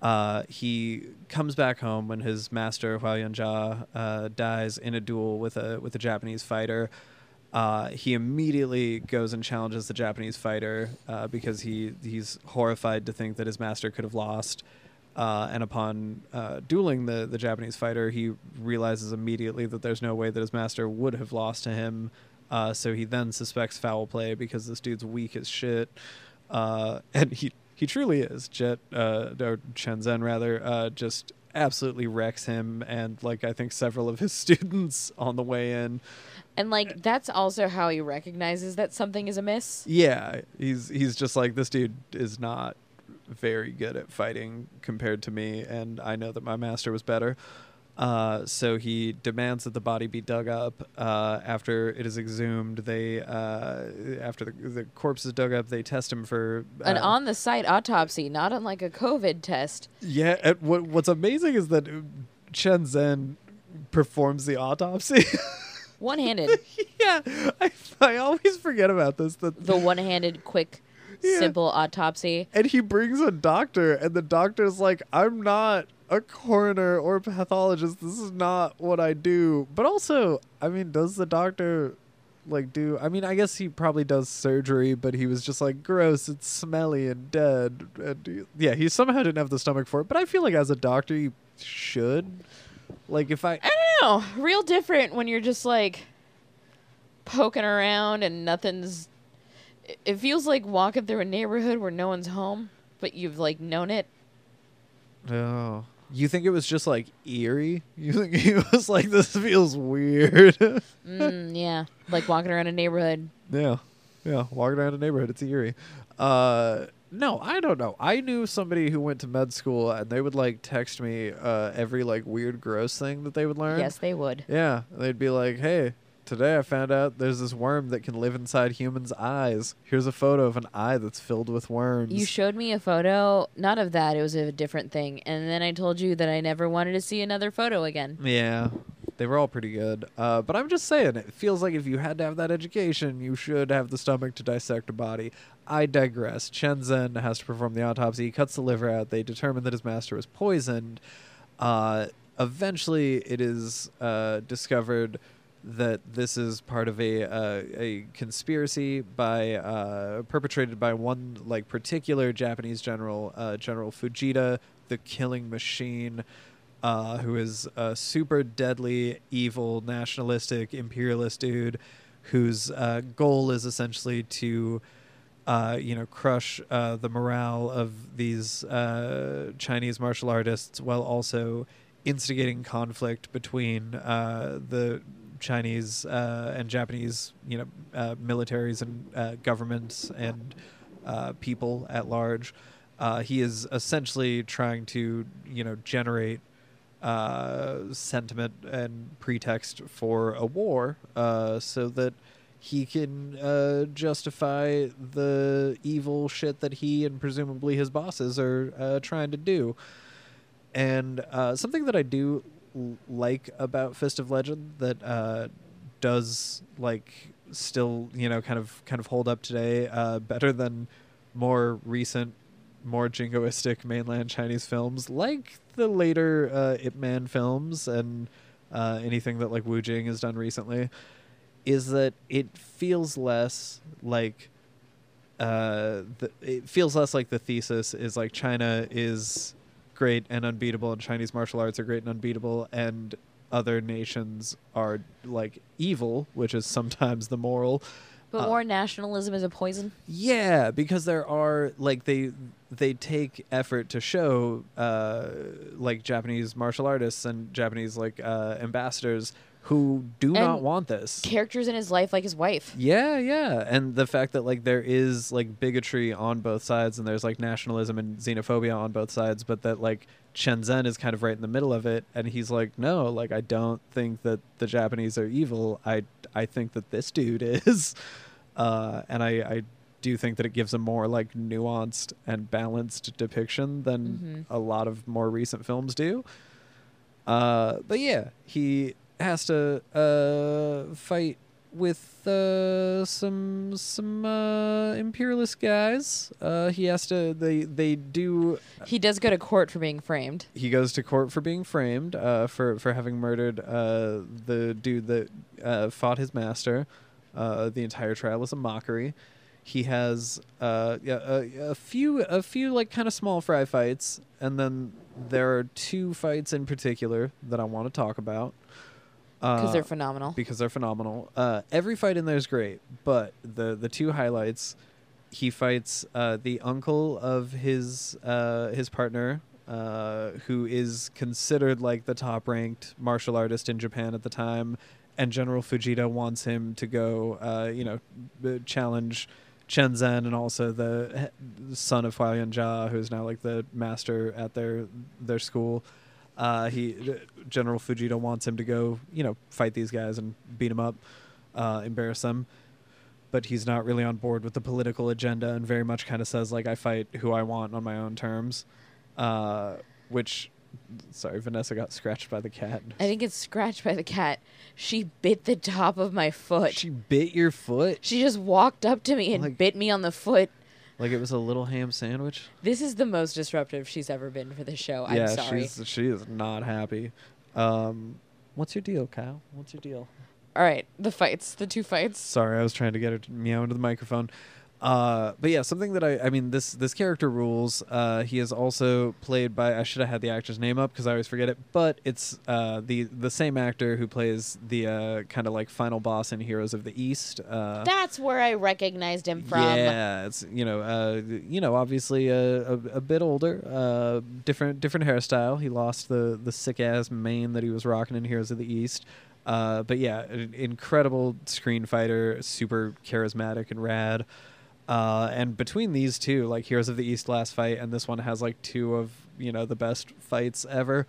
Uh, he comes back home when his master Huo Yuanjia dies in a duel with a with a Japanese fighter. He immediately goes and challenges the Japanese fighter because he he's horrified to think that his master could have lost. Uh, and upon uh, dueling the the Japanese fighter, he realizes immediately that there's no way that his master would have lost to him. Uh, so he then suspects foul play because this dude's weak as shit, uh, and he he truly is. Jet uh, or Chen Zhen rather uh, just absolutely wrecks him, and like I think several of his <laughs> students on the way in. And like that's also how he recognizes that something is amiss. Yeah, he's he's just like this dude is not very good at fighting compared to me, and I know that my master was better. Uh, so he demands that the body be dug up. Uh, after it is exhumed, they uh, after the, the corpse is dug up, they test him for An uh, on the site autopsy, not unlike a COVID test. Yeah, what what's amazing is that Chen Zhen performs the autopsy. <laughs> One handed. <laughs> yeah, I, I always forget about this. That the one handed, quick, Yeah. simple autopsy. and he brings a doctor, and the doctor's like, "I'm not a coroner or a pathologist. This is not what I do." But also, I mean, does the doctor like do? I mean, I guess he probably does surgery, but he was just like, "Gross, it's smelly and dead." And yeah, he somehow didn't have the stomach for it. But I feel like as a doctor, you should. Like if I I don't know. Real different when you're just like poking around and nothing's. It- feels like walking through a neighborhood where no one's home, but you've like known it. Oh. You think it was just like eerie? You think <laughs> it was like, this feels weird? <laughs> Mm, yeah, like walking around a neighborhood. yeah. Yeah. Walking around a neighborhood, it's eerie. Uh, no, I don't know. I knew somebody who went to med school and they would like text me uh, every like weird, gross thing that they would learn. Yes, they would. Yeah. They'd be like, hey, today I found out there's this worm that can live inside humans' eyes. Here's a photo of an eye that's filled with worms. You showed me a photo, not of that, it was a different thing. And then I told you that I never wanted to see another photo again. Yeah, they were all pretty good. Uh, but I'm just saying, it feels like if you had to have that education, you should have the stomach to dissect a body. I digress. Chen Zhen has to perform the autopsy. He cuts the liver out. They determine that his master was poisoned. Uh, eventually, it is uh, discovered that this is part of a uh, a conspiracy by uh, perpetrated by one like particular Japanese general, uh, General Fujita, the Killing Machine, uh, who is a super deadly, evil, nationalistic, imperialist dude, whose uh, goal is essentially to. Uh, you know, crush the morale of these Chinese martial artists while also instigating conflict between uh, the Chinese uh, and Japanese, you know, uh, militaries and uh, governments and uh, people at large. Uh, he is essentially trying to, you know, generate sentiment and pretext for a war, so that he can uh, justify the evil shit that he and presumably his bosses are uh, trying to do. And uh, something that I do like about Fist of Legend that uh, does like still you know kind of kind of hold up today uh, better than more recent, more jingoistic mainland Chinese films like the later uh, Ip Man films and uh, anything that like Wu Jing has done recently is that it feels less like uh, the, it feels less like the thesis is like China is great and unbeatable and Chinese martial arts are great and unbeatable and other nations are like evil, which is sometimes the moral. But Uh, more nationalism is a poison. Yeah, because there are like they they take effort to show uh, like Japanese martial artists and Japanese like uh, ambassadors who do not want this. Characters in his life, like his wife. Yeah, yeah, and the fact that like there is like bigotry on both sides, and there's like nationalism and xenophobia on both sides, but that like Chen Zhen is kind of right in the middle of it, and he's like, no, like I don't think that the Japanese are evil. I I think that this dude <laughs> is, uh, and I I do think that it gives a more like nuanced and balanced depiction than Mhm. a lot of more recent films do. Uh, but yeah, he has to uh, fight with uh, some some uh, imperialist guys. Uh, he has to. They they do. He does go to court for being framed. He goes to court for being framed uh, for for having murdered uh, the dude that uh, fought his master. Uh, the entire trial is a mockery. He has uh, yeah, a, a few a few like kind of small fry fights, and then there are two fights in particular that I want to talk about Because Uh, they're phenomenal. because they're phenomenal. Uh, every fight in there is great, but the the two highlights, he fights uh, the uncle of his uh, his partner, uh, who is considered like the top ranked martial artist in Japan at the time, and General Fujita wants him to go, uh, you know, challenge. Chen Zhen and also the he- son of Huo Yuanjia, who's now like the master at their their school. Uh, he General Fujita wants him to go, you know, fight these guys and beat them up, uh, embarrass them. But he's not really on board with the political agenda and very much kind of says like I fight who I want on my own terms, uh, which. Sorry, Vanessa got scratched by the cat. I think it's scratched by the cat. She bit the top of my foot. She bit your foot She just walked up to me and Like- bit me on the foot. Like it was a little ham sandwich. This is the most disruptive she's ever been for the show. I'm yeah, sorry. she's she is not happy. Um, what's your deal, Kyle? What's your deal? All right, the fights, the two fights. Sorry, I was trying to get her to meow into the microphone. Uh, but yeah, something that I I mean this this character rules. Uh, he is also played by I should have had the actor's name up because I always forget it, but it's uh the the same actor who plays the uh kind of like final boss in Heroes of the East. Uh, That's where I recognized him from. yeah, it's you know, uh, you know, obviously a, a, a bit older, uh, different different hairstyle. He lost the the sick ass mane that he was rocking in Heroes of the East. Uh, but yeah, an incredible screen fighter, super charismatic and rad. Uh, and between these two, like Heroes of the East last fight and this one has like two of you know the best fights ever.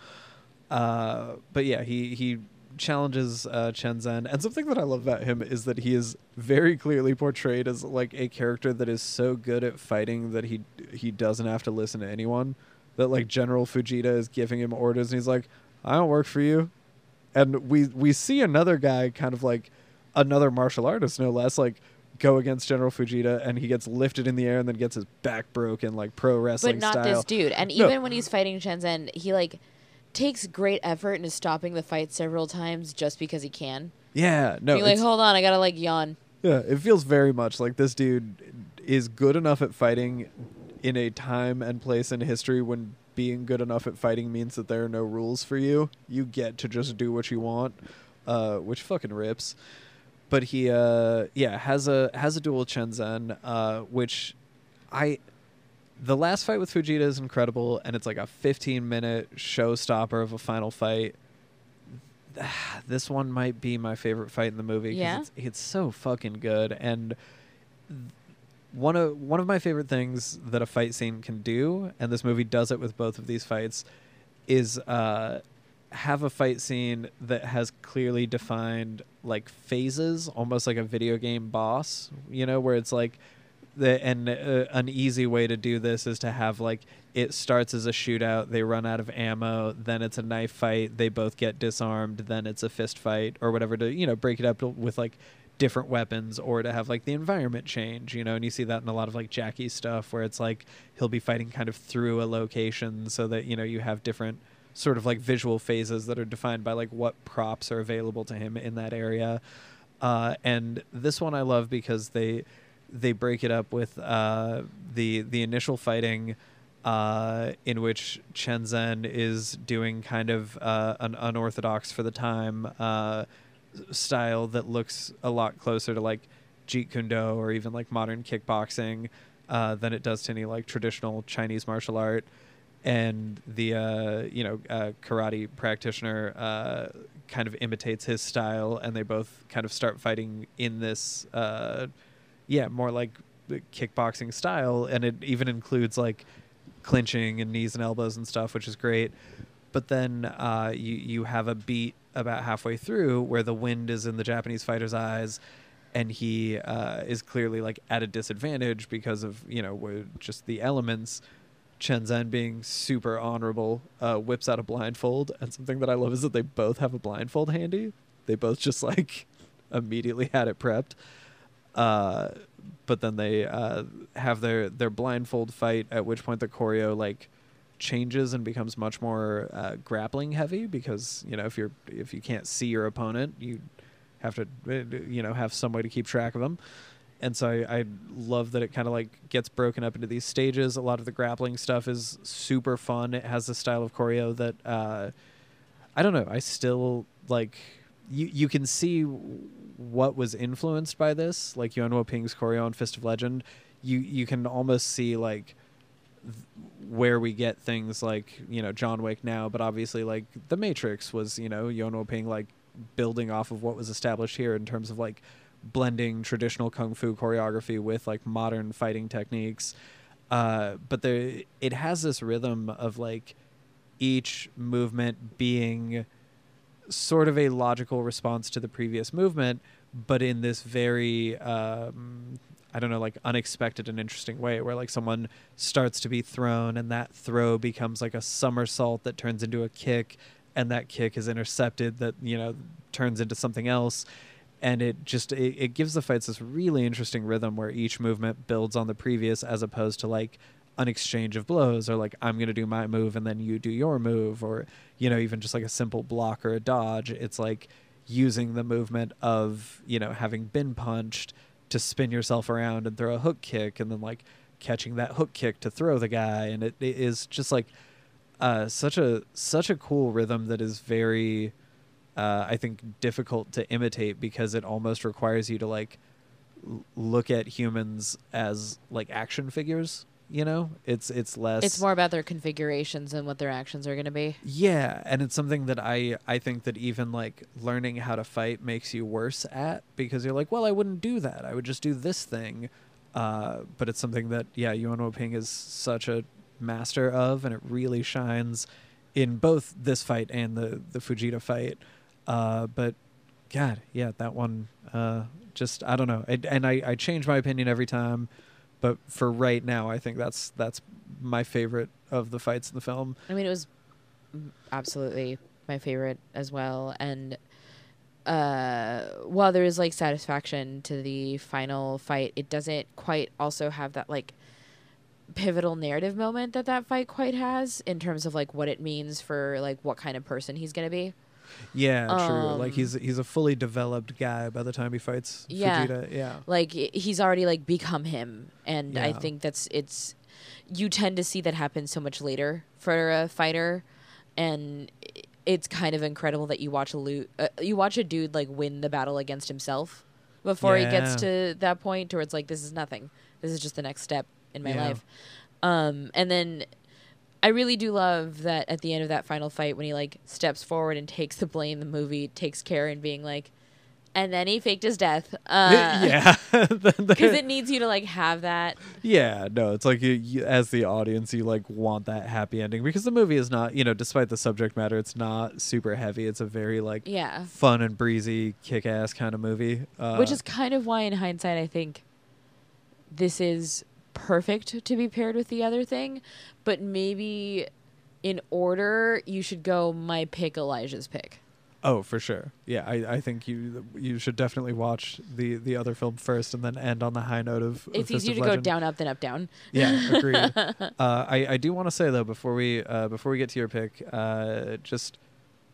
Uh, but yeah, he he challenges uh, Chen Zhen, and something that I love about him is that he is very clearly portrayed as like a character that is so good at fighting that he he doesn't have to listen to anyone. That like General Fujita is giving him orders, and he's like, "I don't work for you." And we we see another guy, kind of like another martial artist, no less, like go against General Fujita, and he gets lifted in the air and then gets his back broken, like pro wrestling but not style. this dude. And No. even when he's fighting Chen Zhen, he like takes great effort and is stopping the fight several times just because he can. Yeah, no, You're like, hold on, I gotta like yawn. Yeah, it feels very much like this dude is good enough at fighting in a time and place in history when being good enough at fighting means that there are no rules for you. You get to just do what you want, uh, which fucking rips. But he, uh, yeah, has a has a duel with Chen Zhen, uh, which I. The last fight with Fujita is incredible, and it's like a 15 minute showstopper of a final fight <sighs> this one might be my favorite fight in the movie. Yeah? it's, it's so fucking good, and one of one of my favorite things that a fight scene can do, and this movie does it with both of these fights, is uh, have a fight scene that has clearly defined like phases, almost like a video game boss. You know, where it's like the and uh, an easy way to do this is to have like it starts as a shootout they run out of ammo then it's a knife fight they both get disarmed then it's a fist fight or whatever to you know break it up with like different weapons or to have like the environment change you know and you see that in a lot of like Jackie's stuff where it's like he'll be fighting kind of through a location so that you know you have different sort of like visual phases that are defined by like what props are available to him in that area uh, and this one I love because they they break it up with uh, the the initial fighting uh, in which Chen Zhen is doing kind of uh, an unorthodox for the time uh, style that looks a lot closer to like Jeet Kune Do or even like modern kickboxing uh, than it does to any like traditional Chinese martial art. And the uh, you know uh, karate practitioner uh, kind of imitates his style, and they both kind of start fighting in this uh, yeah, more like kickboxing style, and it even includes like clinching and knees and elbows and stuff, which is great. But then uh, you you have a beat about halfway through where the wind is in the Japanese fighter's eyes, and he uh, is clearly like at a disadvantage because of you know just the elements. Chen Zhen being super honorable uh, whips out a blindfold, and something that I love is that they both have a blindfold handy. They both just like <laughs> immediately had it prepped uh, but then they uh, have their their blindfold fight. At which point the choreo like changes and becomes much more uh, grappling heavy because you know if you're if you can't see your opponent, you have to uh, you know have some way to keep track of them. And so I, I love that it kind of like gets broken up into these stages. A lot of the grappling stuff is super fun. It has a style of choreo that uh, I don't know. I still like you. You can see what was influenced by this, like Yuan Ping's choreo on Fist of Legend. You you can almost see like where we get things like you know John Wick now, but obviously like The Matrix was you know Yuen Woo-ping like building off of what was established here in terms of like blending traditional kung fu choreography with like modern fighting techniques. Uh, but there, it has this rhythm of like each movement being sort of a logical response to the previous movement, but in this very um, I don't know, like unexpected and interesting way, where like someone starts to be thrown, and that throw becomes like a somersault that turns into a kick, and that kick is intercepted, that you know turns into something else, and it just it, it gives the fights this really interesting rhythm where each movement builds on the previous, as opposed to like an exchange of blows or like I'm gonna do my move and then you do your move or you know even just like a simple block or a dodge. It's like using the movement of you know having been punched to spin yourself around and throw a hook kick and then like catching that hook kick to throw the guy and it, it is just like uh, such a such a cool rhythm that is very uh, I think difficult to imitate because it almost requires you to like l- look at humans as like action figures you know it's it's less It's more about their configurations and what their actions are going to be. yeah, and it's something that I I think that even like learning how to fight makes you worse at because you're like, well, I wouldn't do that. I would just do this thing. Uh, but it's something that yeah, Yuen Woo-ping is such a master of, and it really shines in both this fight and the the Fujita fight. Uh, but God, yeah, that one uh, just I don't know, I, and I I change my opinion every time. But for right now, I think that's that's my favorite of the fights in the film. I mean, it was absolutely my favorite as well. And uh, while there is like satisfaction to the final fight, it doesn't quite also have that like pivotal narrative moment that that fight quite has in terms of like what it means for like what kind of person he's gonna be. Yeah, true. Like Um, he's he's a fully developed guy by the time he fights Yeah. Vegeta. Yeah. like he's already like become him and i think that's it's you tend to see that happen so much later for a fighter and it's kind of incredible that you watch a lo- uh, you watch a dude like win the battle against himself before he gets to that point where it's like this is nothing this is just the next step in my Yeah. life um and then I really do love that at the end of that final fight when he like steps forward and takes the blame the movie takes care in being like and then he faked his death uh <laughs> yeah. <laughs> because it needs you to like have that. Yeah, no, it's like you, you, as the audience, you like want that happy ending because the movie is not, you know, despite the subject matter, it's not super heavy. It's a very like Yeah, fun and breezy, kick-ass kind of movie. Uh, which is kind of why, in hindsight, I think this is perfect to be paired with the other thing. But maybe in order, you should go my pick, Elijah's pick. oh, for sure. Yeah, I, I think you you should definitely watch the the other film first and then end on the high note of. of It's Fist easier of to go down, up than up, down. Yeah, agreed. <laughs> uh, I I do want to say though before we uh, before we get to your pick, uh, just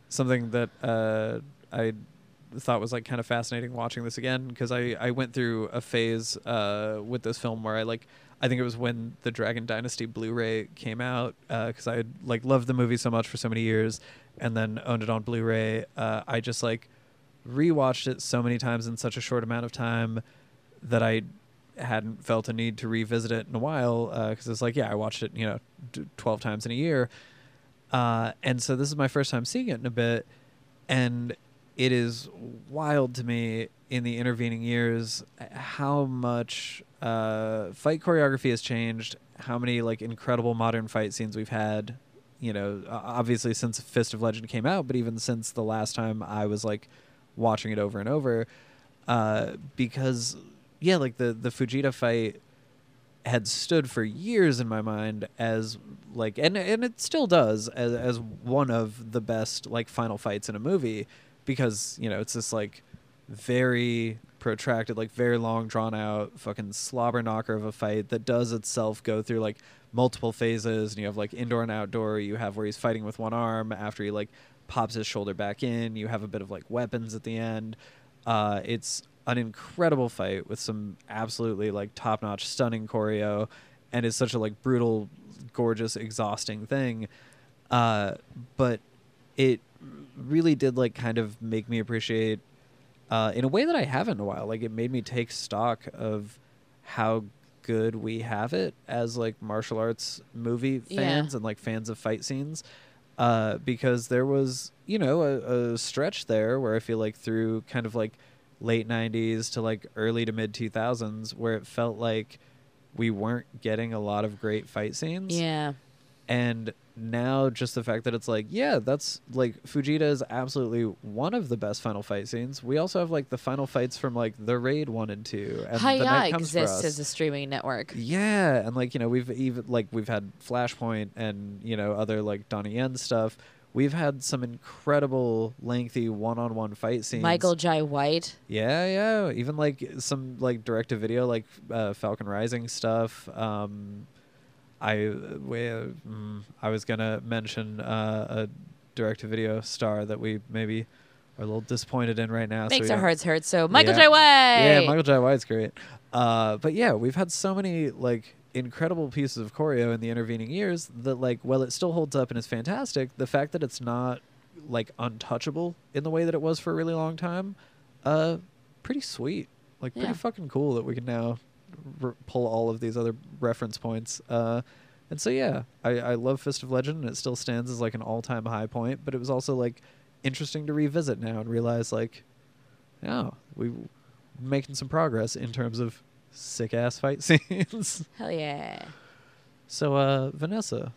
something that uh, I thought was like kind of fascinating watching this again because I I went through a phase uh, with this film where I like I think it was when the Dragon Dynasty Blu-ray came out because I had like loved the movie so much for so many years and then owned it on Blu-ray. Uh, I just like rewatched it so many times in such a short amount of time that I hadn't felt a need to revisit it in a while because it's like yeah I watched it you know d- twelve times in a year, uh, and so this is my first time seeing it in a bit, and it is wild to me in the intervening years how much uh, fight choreography has changed, how many like incredible modern fight scenes we've had. You know, obviously since Fist of Legend came out, but even since the last time I was like watching it over and over, uh, because yeah, like the the Fujita fight had stood for years in my mind as like and and it still does as as one of the best like final fights in a movie because you know it's this like very protracted like very long drawn out fucking slobber knocker of a fight that does itself go through like multiple phases and you have like indoor and outdoor. You have where he's fighting with one arm after he like pops his shoulder back in. You have a bit of like weapons at the end. Uh, it's an incredible fight with some absolutely like top notch, stunning choreo, and it's such a like brutal, gorgeous, exhausting thing. Uh, but it really did like kind of make me appreciate uh, in a way that I haven't in a while. Like it made me take stock of how good we have it as like martial arts movie Yeah. fans and like fans of fight scenes. Uh, because there was, you know, a, a stretch there where I feel like through kind of like late 90s to like early to mid 2000s where it felt like we weren't getting a lot of great fight scenes Yeah, and now just the fact that it's like yeah that's like fujita is absolutely one of the best final fight scenes we also have like the final fights from like the raid 1 and 2 and the Hiya night comes exists as a streaming network. Yeah, and like you know, we've even like we've had Flashpoint and you know other like Donnie Yen stuff. We've had some incredible lengthy one-on-one fight scenes. Michael Jai White. Yeah, yeah. Even like some like direct to video, like uh, Falcon Rising stuff. Um, I we, mm, I was gonna mention uh, a direct to video star that we maybe are a little disappointed in right now. Makes we our hearts hurt. So Michael Yeah. Jai White. yeah, Michael Jai White's great. Uh, but yeah, we've had so many like incredible pieces of choreo in the intervening years that like while it still holds up and is fantastic, the fact that it's not like untouchable in the way that it was for a really long time, uh, pretty sweet. Like pretty Yeah. fucking cool that we can now r- pull all of these other reference points. Uh, and so yeah, I, I love Fist of Legend and it still stands as like an all time high point. But it was also like interesting to revisit now and realize like, oh, we're making some progress in terms of sick ass fight <laughs> scenes. Hell yeah. so uh Vanessa,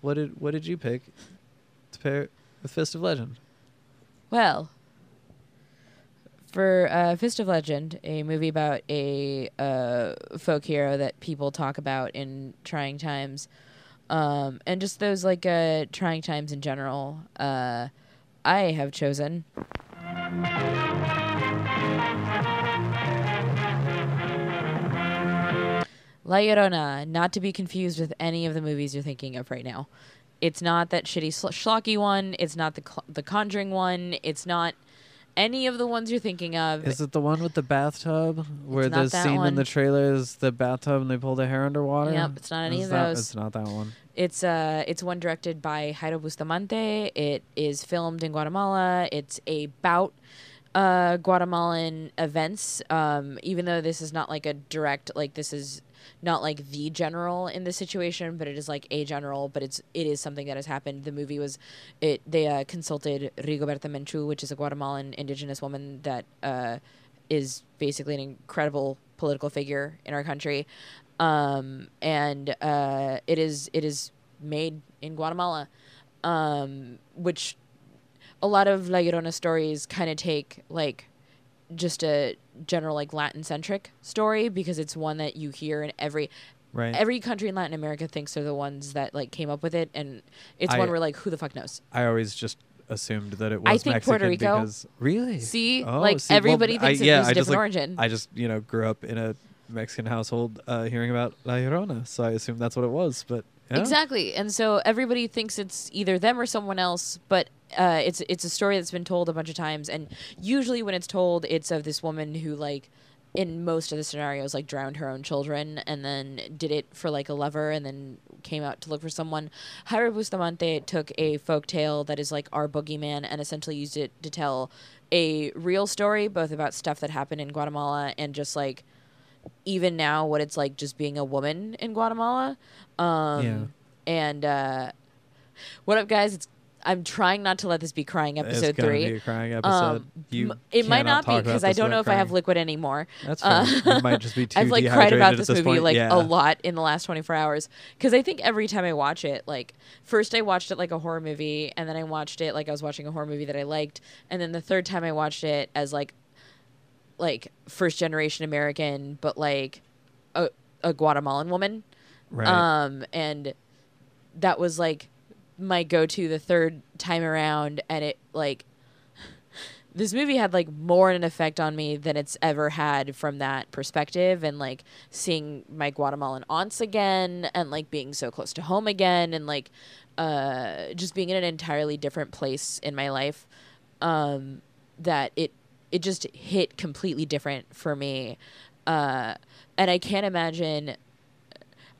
what did what did you pick to pair with Fist of Legend? Well, for uh, Fist of Legend, a movie about a uh, folk hero that people talk about in trying times, um, and just those like uh, trying times in general, uh, I have chosen. La Llorona, not to be confused with any of the movies you're thinking of right now. It's not that shitty sl- schlocky one. It's not the cl- the Conjuring one. It's not any of the ones you're thinking of. Is it the one with the bathtub where the scene in the trailer is the bathtub and they pull the hair underwater? Yep, it's not any of that- those. It's not that one. It's uh it's one directed by Jairo Bustamante. It is filmed in Guatemala. It's about uh Guatemalan events. Um even though this is not like a direct like this is not like the general in the situation, but it is like a general, but it's it is something that has happened. The movie was it they uh, consulted Rigoberta Menchu, which is a Guatemalan indigenous woman that uh is basically an incredible political figure in our country um, and uh, it is it is made in Guatemala, um, which a lot of La Llorona stories kind of take like just a general like Latin centric story because it's one that you hear in every Right. every country in Latin America thinks they're the ones that like came up with it, and it's I- one where like who the fuck knows? I always just assumed that it was I think Mexican Puerto Rico- because really See, Oh, like see, well, everybody I- thinks yeah, I a just, different like, origin. I just you know grew up in a Mexican household uh, hearing about La Llorona, so I assumed that's what it was. But yeah. Exactly, and so everybody thinks it's either them or someone else, but uh, it's it's a story that's been told a bunch of times, and usually when it's told, it's of this woman who like. In most of the scenarios, like drowned her own children and then did it for like a lover and then came out to look for someone. Jairo Bustamante took a folk tale that is like our boogeyman and essentially used it to tell a real story, both about stuff that happened in Guatemala and just like even now what it's like just being a woman in Guatemala. Um, Yeah. And uh, what up, guys? It's I'm trying not to let this be crying episode gonna three. be a crying episode. Um, you it might not be because I don't know if I have liquid anymore. That's Uh, fair. might just be <laughs> too I've like cried about this, this movie point. like yeah. a lot in the last 24 hours because I think every time I watch it, like first I watched it like a horror movie, and then I watched it like I was watching a horror movie that I liked, and then the third time I watched it as like like first generation American, but like a a Guatemalan woman. Right. Um, and that was like my go to the third time around, and it like <sighs> this movie had like more of an effect on me than it's ever had from that perspective and like seeing my Guatemalan aunts again and like being so close to home again and like uh just being in an entirely different place in my life um that it it just hit completely different for me. Uh and I can't imagine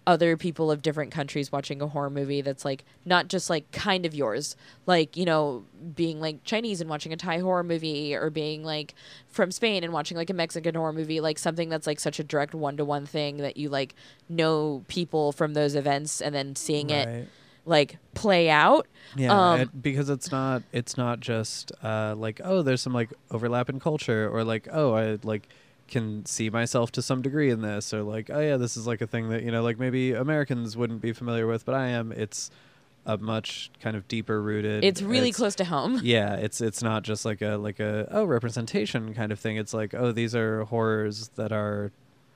other people of different countries watching a horror movie that's like not just like kind of yours. Like you know being like chinese and watching a thai horror movie or being like from spain and watching like a mexican horror movie like something that's like such a direct one-to-one thing that you like know people from those events and then seeing it like play out. Yeah, Um, it, because it's not it's not just uh, like oh there's some like overlap in culture or like oh I like can see myself to some degree in this or like oh yeah this is like a thing that you know like maybe Americans wouldn't be familiar with but I am. It's a much kind of deeper rooted it's really close to home. <laughs> Yeah it's it's not just like a like a oh representation kind of thing. It's like oh these are horrors that are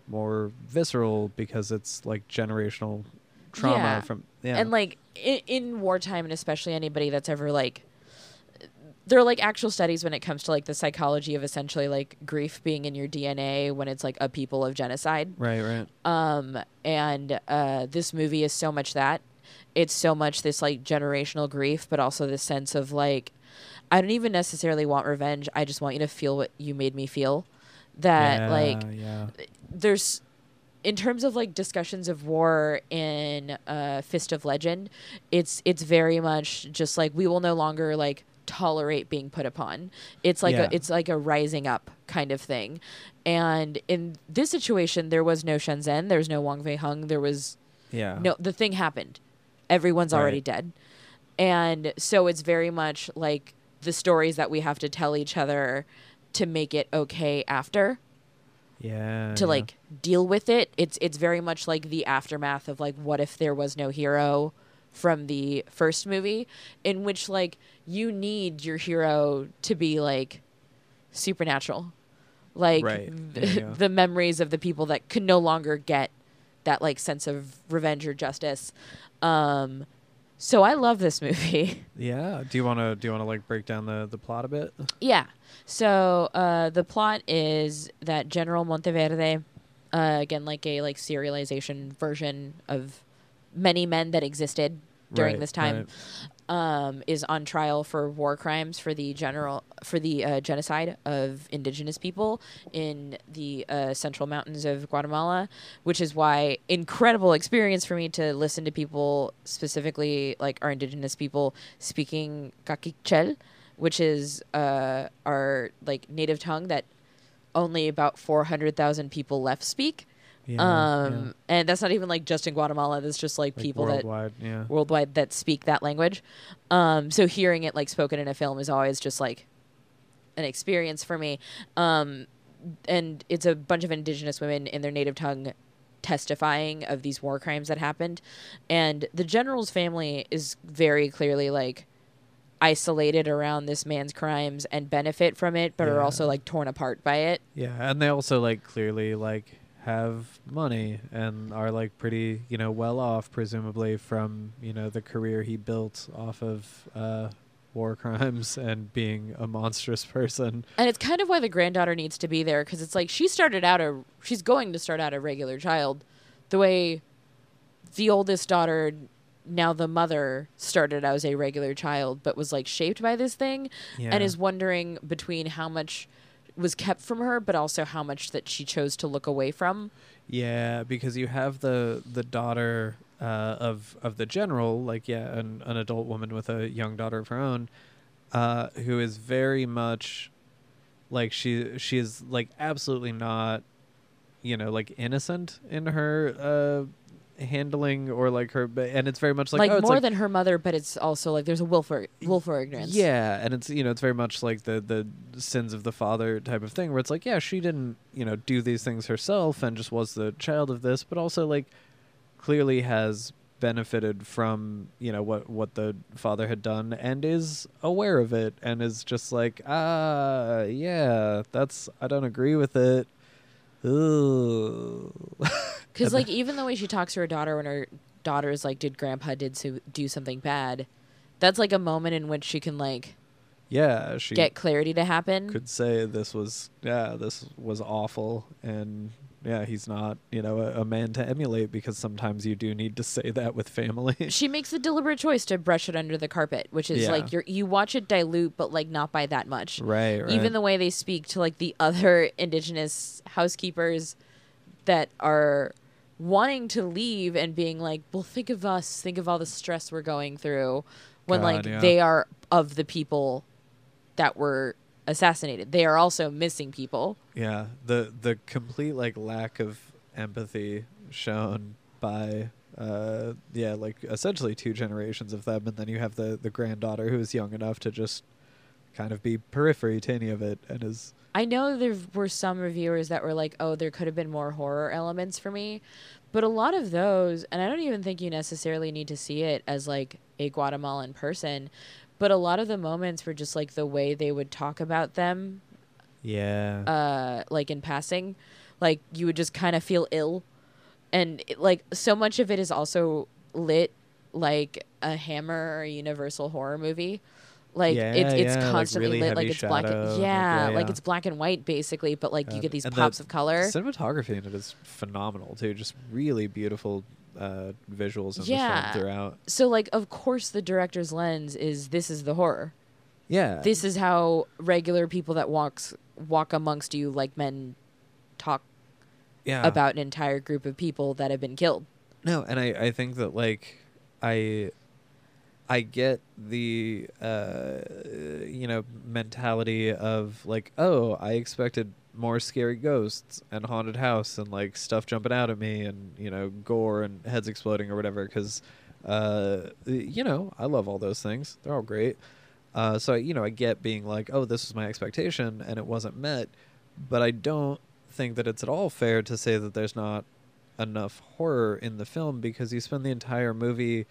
more visceral because it's like generational trauma Yeah. from yeah. And like in, in wartime and especially anybody that's ever like there are like actual studies when it comes to like the psychology of essentially like grief being in your dna when it's like a people of genocide. Right right. Um and uh this movie is so much that. It's so much this like generational grief but also this sense of like i don't even necessarily want revenge. I just want you to feel what you made me feel. That like yeah. there's in terms of like discussions of war in uh, Fist of Legend, it's it's very much just like we will no longer like tolerate being put upon. It's like Yeah. a it's like a rising up kind of thing. And in this situation, there was no Chen Zhen, there was no Wong Fei-hung, there was yeah no the thing happened. Everyone's already Right. dead. And so it's very much like the stories that we have to tell each other to make it okay after yeah to yeah. like deal with it. It's it's very much like the aftermath of like what if there was no hero from the first movie in which like you need your hero to be like supernatural. Like Right. th- Yeah, yeah. <laughs> the memories of the people that can no longer get that like sense of revenge or justice. Um so I love this movie. <laughs> Yeah. Do you want to do you want to like break down the the plot a bit? Yeah. So uh, the plot is that General Monteverde, uh, again like a like serialization version of many men that existed during Right, this time um, is on trial for war crimes for the general for the uh, genocide of indigenous people in the uh, central mountains of Guatemala, which is why incredible experience for me to listen to people specifically like our indigenous people speaking Kaqchikel, which is uh, our like native tongue that only about four hundred thousand people left speak. Yeah, um, yeah. and that's not even like just in Guatemala. That's just like, Like people that worldwide, yeah. worldwide that speak that language. Um, so hearing it like spoken in a film is always just like an experience for me. Um, and it's a bunch of indigenous women in their native tongue testifying of these war crimes that happened. And the general's family is very clearly like isolated around this man's crimes and benefit from it, but are also like torn apart by it. Yeah, and they also like clearly like have money and are like pretty, you know, well off presumably from, you know, the career he built off of uh war <laughs> crimes and being a monstrous person. And it's kind of why the granddaughter needs to be there because it's like she started out a she's going to start out a regular child, the way the oldest daughter, now the mother, started as a regular child, but was like shaped by this thing, Yeah. and is wondering between how much was kept from her, but also how much that she chose to look away from. Yeah, because you have the the daughter uh, of of the general, like yeah, an an adult woman with a young daughter of her own, uh, who is very much like she she is like absolutely not, you know, like innocent in her uh, handling or like her, and it's very much like Like, oh, more like, than her mother, but it's also like there's a willful willful ignorance. Yeah, and it's you know it's very much like the the sins of the father type of thing where it's like yeah she didn't you know do these things herself and just was the child of this, but also like clearly has benefited from you know what what the father had done and is aware of it and is just like ah yeah that's I don't agree with it. Ooh. <laughs> Because like even the way she talks to her daughter when her daughter is like, "Did Grandpa did so, do something bad?" That's like a moment in which she can like yeah, she get clarity to happen. could say this was yeah this was awful and yeah he's not you know a, a man to emulate because sometimes you do need to say that with family <laughs> she makes the deliberate choice to brush it under the carpet, which is Yeah. like you're you watch it dilute, but like not by that much. right right Even the way they speak to like the other <laughs> indigenous housekeepers that are wanting to leave and being like, "Well, think of us. Think of all the stress we're going through." When like yeah. they are of the people that were assassinated, they are also missing people. yeah the the complete like lack of empathy shown by uh yeah like essentially two generations of them and then you have the the granddaughter who is young enough to just kind of be periphery to any of it and is I know there were some reviewers that were like, "Oh, there could have been more horror elements for me," but a lot of those, and I don't even think you necessarily need to see it as like a Guatemalan person, but a lot of the moments were just like the way they would talk about them, yeah. uh, like in passing, like you would just kind of feel ill, and it, like so much of it is also lit like a Hammer or a Universal horror movie. Like Yeah, it's it's yeah, like constantly really lit, like it's black. shadow, And, like, yeah, yeah, like it's black and white basically, but like you get these and the pops of color. cinematography in it is phenomenal too just really beautiful uh visuals in Yeah. the film throughout So like, of course, the director's lens is this is the horror. yeah This is how regular people that walks walk amongst you like men talk yeah about an entire group of people that have been killed. No, and I, I think that like I I get the uh you know mentality of like oh I expected more scary ghosts and haunted house and like stuff jumping out at me and you know gore and heads exploding or whatever because uh you know I love all those things. They're all great. Uh so you know I get being like oh this was my expectation and it wasn't met but I don't think that it's at all fair to say that there's not enough horror in the film because you spend the entire movie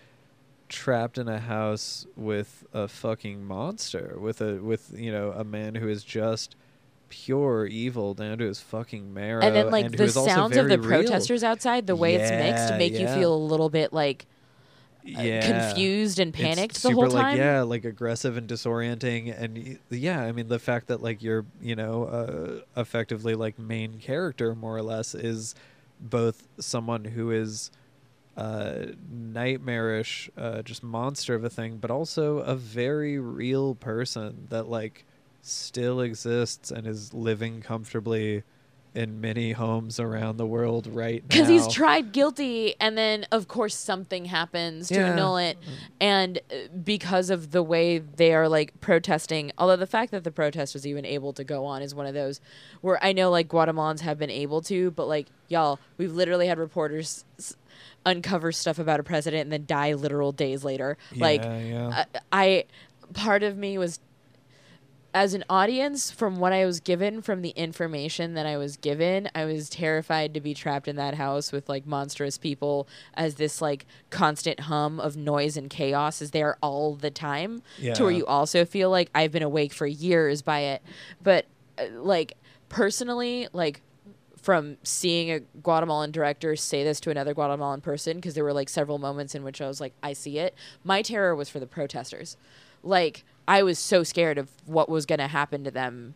trapped in a house with a fucking monster with a with you know a man who is just pure evil down to his fucking marrow and then like who the sounds of the real. protesters outside, the way it's mixed, Yeah, make you feel a little bit like uh, yeah confused and It's panicked the super, whole like, time. yeah, like aggressive and disorienting, and yeah, I mean the fact that like your you know uh, effectively like main character more or less is both someone who is uh, nightmarish, uh, just monster of a thing, but also a very real person that like still exists and is living comfortably in many homes around the world right now. because he's tried guilty and then of course something happens to Yeah. annul it and uh, because of the way they are like protesting although the fact that the protest was even able to go on is one of those where i know like guatemalans have been able to but like y'all we've literally had reporters uncover stuff about a president and then die literal days later. Like Yeah, yeah. I, I part of me was as an audience from what i was given from the information that i was given i was terrified to be trapped in that house with like monstrous people as this like constant hum of noise and chaos is there all the time to where you also feel like i've been awake for years by it. But uh, like personally like from seeing a Guatemalan director say this to another Guatemalan person because there were like several moments in which I was like, I see it. My terror was for the protesters. Like, I was so scared of what was going to happen to them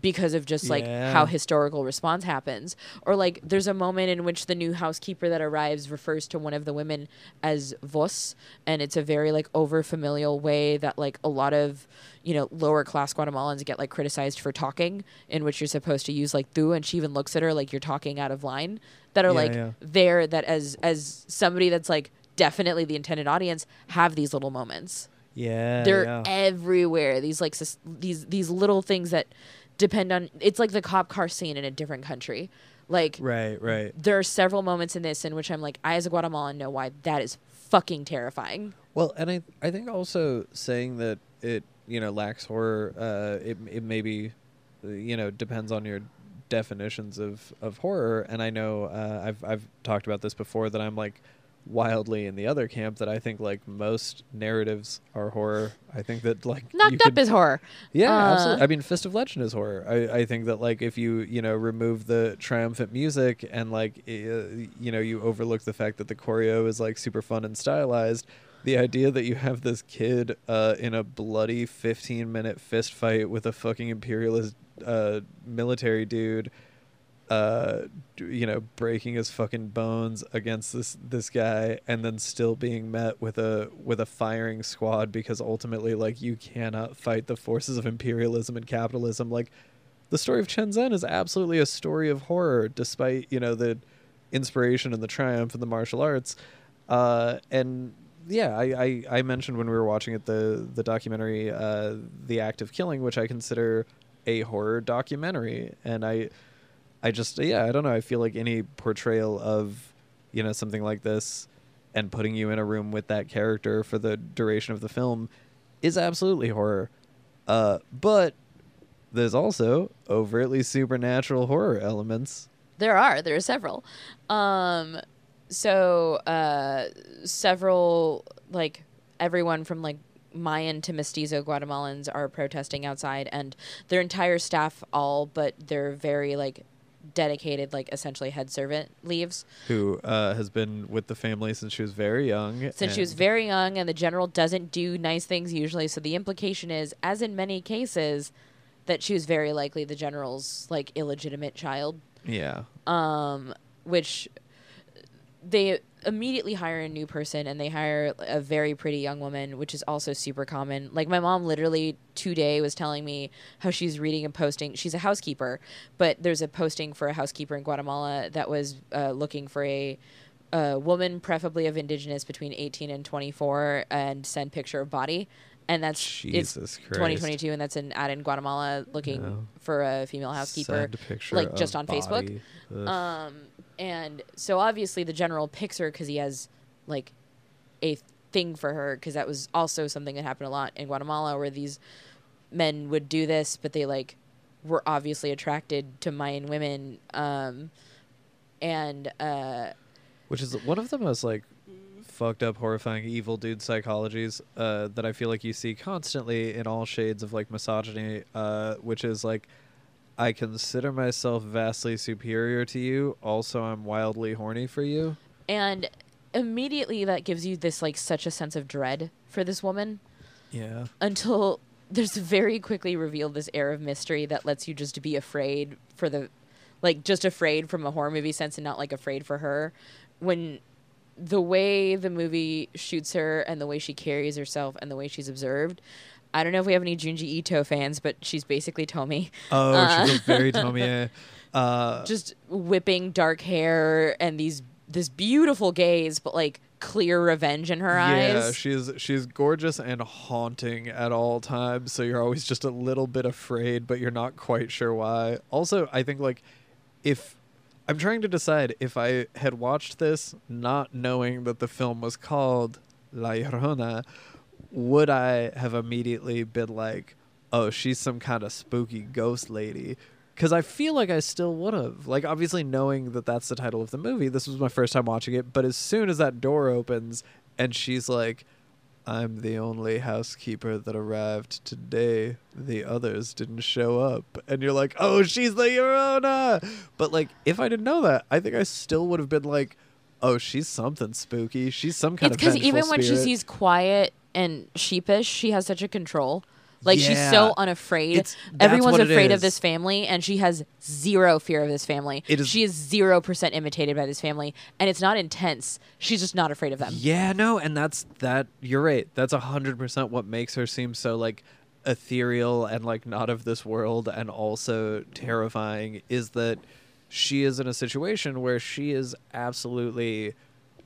because of just like Yeah. how historical response happens. Or like, there's a moment in which the new housekeeper that arrives refers to one of the women as vos, and it's a very like over familial way that like a lot of you know lower class Guatemalans get like criticized for talking, in which you're supposed to use like tu, and she even looks at her like you're talking out of line. That are Yeah, like yeah. there that as as somebody that's like definitely the intended audience have these little moments. Yeah, They're yeah. everywhere. These like sus- these these little things that depend on. It's like the cop car scene in a different country. Like right, right. there are several moments in this in which I'm like, I as a Guatemalan know why that is fucking terrifying. Well, and I I think also saying that it you know lacks horror, uh, it it maybe uh, you know depends on your definitions of of horror. And I know uh, I've I've talked about this before that I'm like wildly in the other camp that I think like most narratives are horror. I think that like Knocked up could- is horror. yeah, Uh, absolutely. I mean, Fist of Legend is horror. I, I think that like if you you know remove the triumphant music and like uh, you know you overlook the fact that the choreo is like super fun and stylized, the idea that you have this kid uh, in a bloody 15 minute fist fight with a fucking imperialist uh, military dude. Uh, you know, breaking his fucking bones against this this guy, and then still being met with a with a firing squad because ultimately, like, you cannot fight the forces of imperialism and capitalism. Like, the story of Chen Zhen is absolutely a story of horror, despite you know the inspiration and the triumph of the martial arts. Uh, and yeah, I, I I mentioned when we were watching it the the documentary, uh, the act of killing, which I consider a horror documentary, and I. I just yeah, I don't know. I feel like any portrayal of, you know, something like this and putting you in a room with that character for the duration of the film is absolutely horror. Uh, but there's also overtly supernatural horror elements. There are. There are several. Um, so uh, several like everyone from like Mayan to mestizo Guatemalans are protesting outside, and their entire staff, all but their very like dedicated, like essentially head servant, leaves Who uh, has been with the family since she was very young? since she was very young, and the general doesn't do nice things usually. So the implication is, as in many cases, that she was very likely the general's like illegitimate child. yeah um, which they immediately hire a new person and they hire a very pretty young woman, which is also super common. Like my mom literally today was telling me how she's reading and posting. She's a housekeeper, but there's a posting for a housekeeper in Guatemala that was uh, looking for a. A woman, preferably of indigenous, between 18 and 24, and send picture of body, and that's it's Jesus Christ 2022, and that's an ad in Guatemala looking No. for a female housekeeper. Send picture like, just on Facebook. Ugh. Um, and so obviously the general picks her because he has like a thing for her because that was also something that happened a lot in Guatemala where these men would do this, but they like were obviously attracted to Mayan women. Um, and uh, which is one of the most like fucked up horrifying evil dude psychologies uh, that i feel like you see constantly in all shades of like misogyny uh, which is like i consider myself vastly superior to you also i'm wildly horny for you and immediately that gives you this like such a sense of dread for this woman. yeah until there's very quickly revealed this air of mystery that lets you just be afraid for the like just afraid from a horror movie sense and not like afraid for her when the way the movie shoots her and the way she carries herself and the way she's observed. I don't know if we have any Junji Ito fans, but she's basically Tomie. Oh, Uh, she feels very <laughs> Tomie. Uh, Just whipping dark hair and these this beautiful gaze, but like clear revenge in her yeah, eyes. Yeah, she's she's gorgeous and haunting at all times. So you're always just a little bit afraid, but you're not quite sure why. Also, I think like if I'm trying to decide if I had watched this not knowing that the film was called La Llorona, would I have immediately been like, "Oh, she's some kind of spooky ghost lady"? Because I feel like I still would have. Like, obviously, knowing that that's the title of the movie, this was my first time watching it. But as soon as that door opens and she's like, I'm the only housekeeper that arrived today. The others didn't show up. And you're like, oh, she's the Llorona. But, like, if I didn't know that, I think I still would have been like, oh, she's something spooky. She's some kind it's of because even when she sees quiet and sheepish, she has such a control. Like she's so unafraid. It's- Everyone's afraid of this family, and she has zero fear of this family. It is- she is zero percent imitated by this family, and it's not intense. She's just not afraid of them. Yeah, no, and that's that. You're right. That's a hundred percent what makes her seem so like ethereal and like not of this world, and also terrifying. Is that she is in a situation where she is absolutely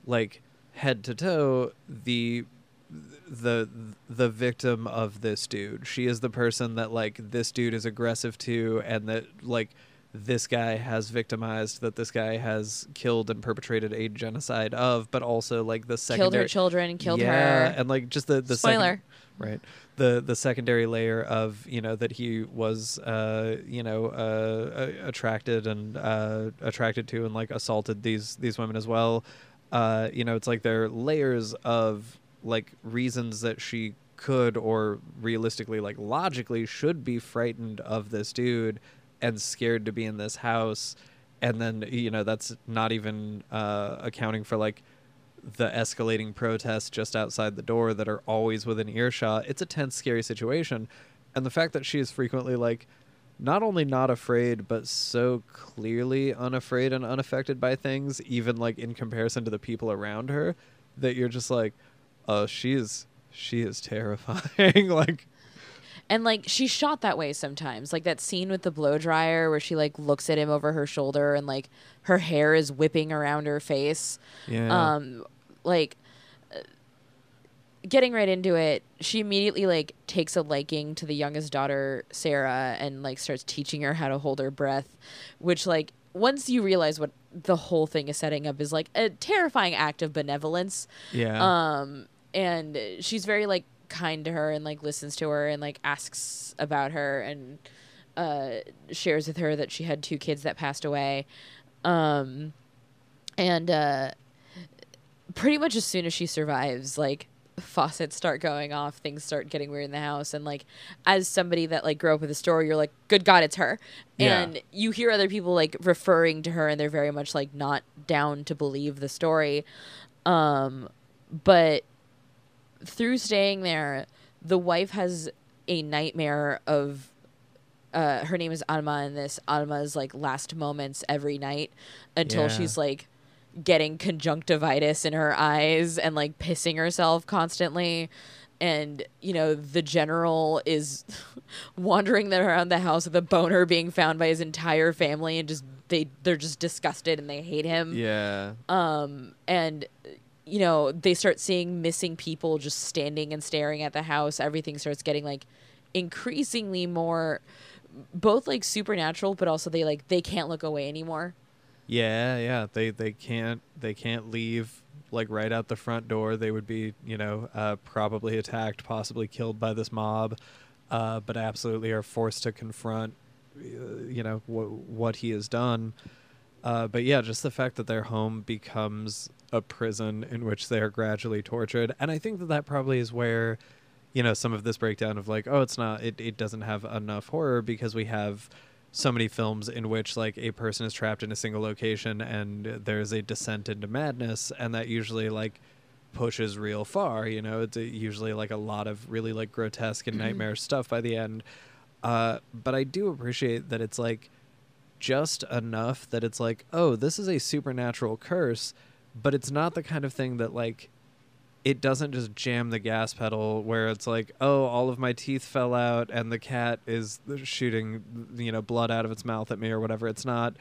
like head to toe the the the victim of this dude. She is the person that like this dude is aggressive to and that like this guy has victimized that this guy has killed and perpetrated a genocide of but also like the Killed secondary her children, killed yeah, her. and like just the the second- right the the secondary layer of you know that he was uh you know uh, uh attracted and uh attracted to and like assaulted these these women as well uh you know it's like there are layers of like reasons that she could or realistically like logically should be frightened of this dude and scared to be in this house and then you know that's not even uh accounting for like the escalating protests just outside the door that are always within earshot. It's a tense, scary situation. And the fact that she is frequently like not only not afraid, but so clearly unafraid and unaffected by things, even like in comparison to the people around her, that you're just like, oh, she is she is terrifying. <laughs> like And like she's shot that way sometimes. Like that scene with the blow dryer where she like looks at him over her shoulder and like her hair is whipping around her face. yeah. Um like uh, getting right into it, she immediately like takes a liking to the youngest daughter, Sarah, and like starts teaching her how to hold her breath, which like once you realize what the whole thing is setting up is like a terrifying act of benevolence yeah. um and she's very like kind to her and like listens to her and like asks about her and uh shares with her that she had two kids that passed away. Um and uh pretty much as soon as she survives like faucets start going off things start getting weird in the house and like as somebody that like grew up with a story you're like good god it's her. Yeah. and you hear other people like referring to her and they're very much like not down to believe the story. Um but through staying there the wife has a nightmare of uh, her name is Alma in this. Alma's like last moments every night until Yeah. she's like getting conjunctivitis in her eyes and like pissing herself constantly. And you know the general is <laughs> wandering there around the house with a boner being found by his entire family, and just they they're just disgusted and they hate him yeah. um and you know they start seeing missing people just standing and staring at the house everything starts getting like increasingly more both like supernatural but also they like they can't look away anymore Yeah, yeah. They they can't they can't leave like right out the front door. They would be, you know, uh, probably attacked, possibly killed by this mob, uh, but absolutely are forced to confront, uh, you know, wh- what he has done. Uh, but yeah, just the fact that their home becomes a prison in which they are gradually tortured, and I think that that probably is where, you know, some of this breakdown of like, oh, it's not, it, it doesn't have enough horror because we have so many films in which like a person is trapped in a single location and there's a descent into madness, and that usually like pushes real far. You know, it's uh, usually like a lot of really like grotesque and nightmare stuff by the end. Uh, but I do appreciate that it's like just enough that it's like, oh, this is a supernatural curse, but it's not the kind of thing that like it doesn't just jam the gas pedal where it's like, oh, all of my teeth fell out and the cat is shooting, you know, blood out of its mouth at me or whatever. It's not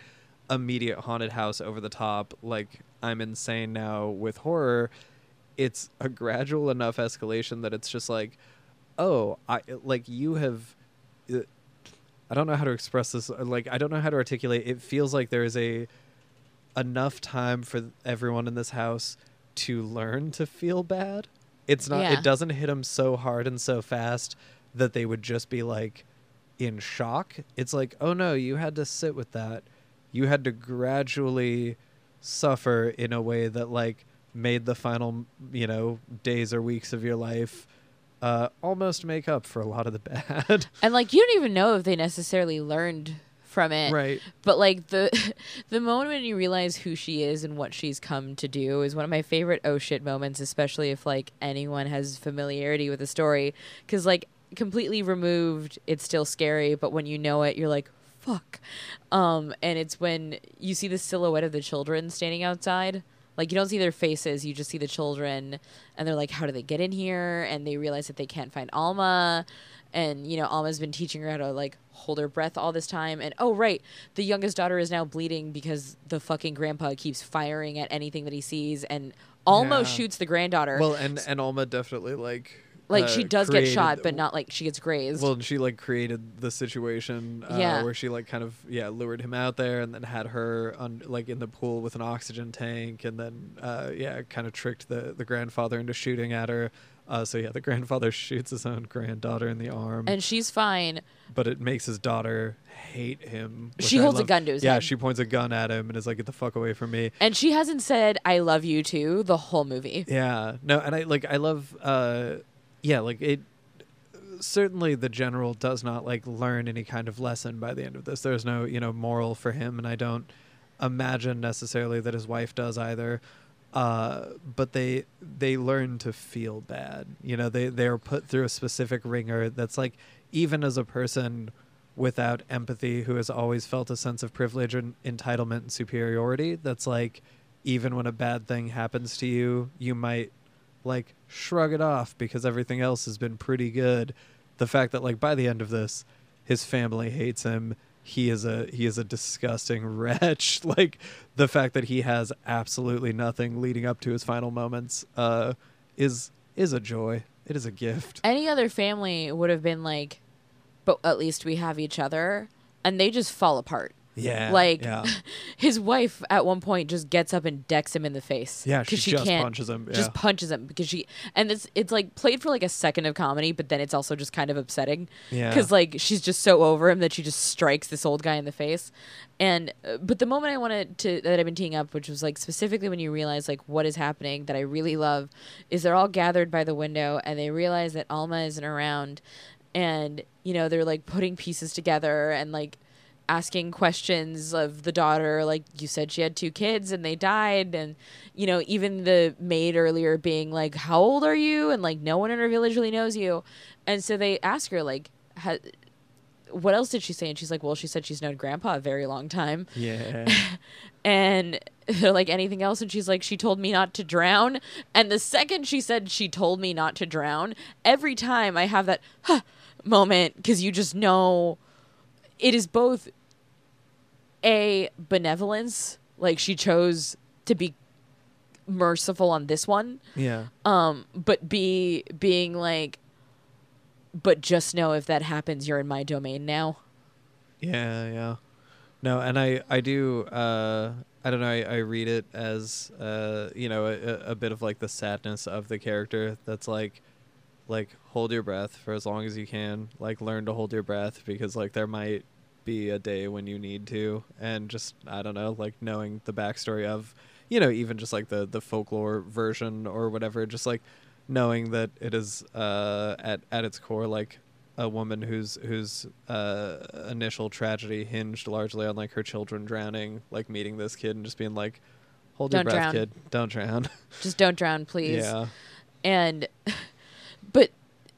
immediate haunted house over the top like I'm insane now with horror. It's a gradual enough escalation that it's just like, oh, I like you have. Uh, I don't know how to express this. Like I don't know how to articulate. It feels like there is a enough time for everyone in this house to learn to feel bad. It's not. Yeah. It doesn't hit them so hard and so fast that they would just be like in shock. It's like, oh no, you had to sit with that. You had to gradually suffer in a way that like made the final, you know, days or weeks of your life uh, almost make up for a lot of the <laughs> bad. And like you don't even know if they necessarily learned from it. right. But like the <laughs> the moment when you realize who she is and what she's come to do is one of my favorite oh shit moments, especially if like anyone has familiarity with the story. Because like completely removed, it's still scary, but when you know it, you're like fuck. Um, and it's when you see the silhouette of the children standing outside. Like you don't see their faces, you just see the children, and they're like, "How do they get in here?" And they realize that they can't find Alma, and you know Alma's been teaching her how to like hold her breath all this time. And oh right, the youngest daughter is now bleeding because the fucking grandpa keeps firing at anything that he sees, and almost Yeah. shoots the granddaughter. Well, and and Alma definitely like like uh, she does get shot, but not like she gets grazed. Well, and she like created the situation uh, Yeah. where she like kind of yeah lured him out there and then had her on like in the pool with an oxygen tank and then uh, yeah kind of tricked the the grandfather into shooting at her. Uh, so yeah, the grandfather <laughs> shoots his own granddaughter in the arm, and she's fine. but it makes his daughter hate him. She I holds a gun to his Yeah, head. she points a gun at him and is like, "Get the fuck away from me." And she hasn't said "I love you" too the whole movie. Yeah. No, and I like I love uh yeah, like it certainly the general does not like learn any kind of lesson by the end of this. There's no, you know, moral for him and I don't imagine necessarily that his wife does either. Uh but they they learn to feel bad. You know, they they're put through a specific ringer that's like even as a person without empathy who has always felt a sense of privilege and entitlement and superiority that's like even when a bad thing happens to you you might like shrug it off because everything else has been pretty good the fact that like by the end of this his family hates him he is a he is a disgusting <laughs> wretch. Like the fact that he has absolutely nothing leading up to his final moments uh is is a joy. It is a gift. Any other family would have been like, but at least we have each other, and they just fall apart. Yeah Like yeah <laughs> his wife at one point just gets up and decks him in the face. Yeah, 'cause she just punches him, Just punches him because she and it's it's like played for like a second of comedy, but then it's also just kind of upsetting. Yeah. Because like she's just so over him that she just strikes this old guy in the face, and uh, but the moment I wanted to that I've been teeing up, which was like specifically when you realize like what is happening that I really love, is they're all gathered by the window and they realize that Alma isn't around, and you know they're like putting pieces together and like asking questions of the daughter like you said she had two kids and they died and you know even the maid earlier being like how old are you? and like no one in her village really knows you. And so they ask her like what else did she say? And she's like well she said she's known grandpa a very long time. Yeah. <laughs> And they're like anything else? And she's like she told me not to drown. And the second she said she told me not to drown every time i have that huh, moment because you just know it is both a benevolence like she chose to be merciful on this one yeah um but b being like but just know if that happens you're in my domain now Yeah, yeah. No, and I I do uh I don't know, I, I read it as uh you know, a, a bit of like the sadness of the character that's like like hold your breath for as long as you can. Like learn to hold your breath because like there might be a day when you need to and just I don't know, like knowing the backstory of you know, even just like the the folklore version or whatever, just like knowing that it is uh at at its core like a woman whose whose uh, initial tragedy hinged largely on like her children drowning, like meeting this kid and just being like, "Hold your Don't breath, drown. kid. Don't drown." <laughs> just don't drown please yeah, and <laughs>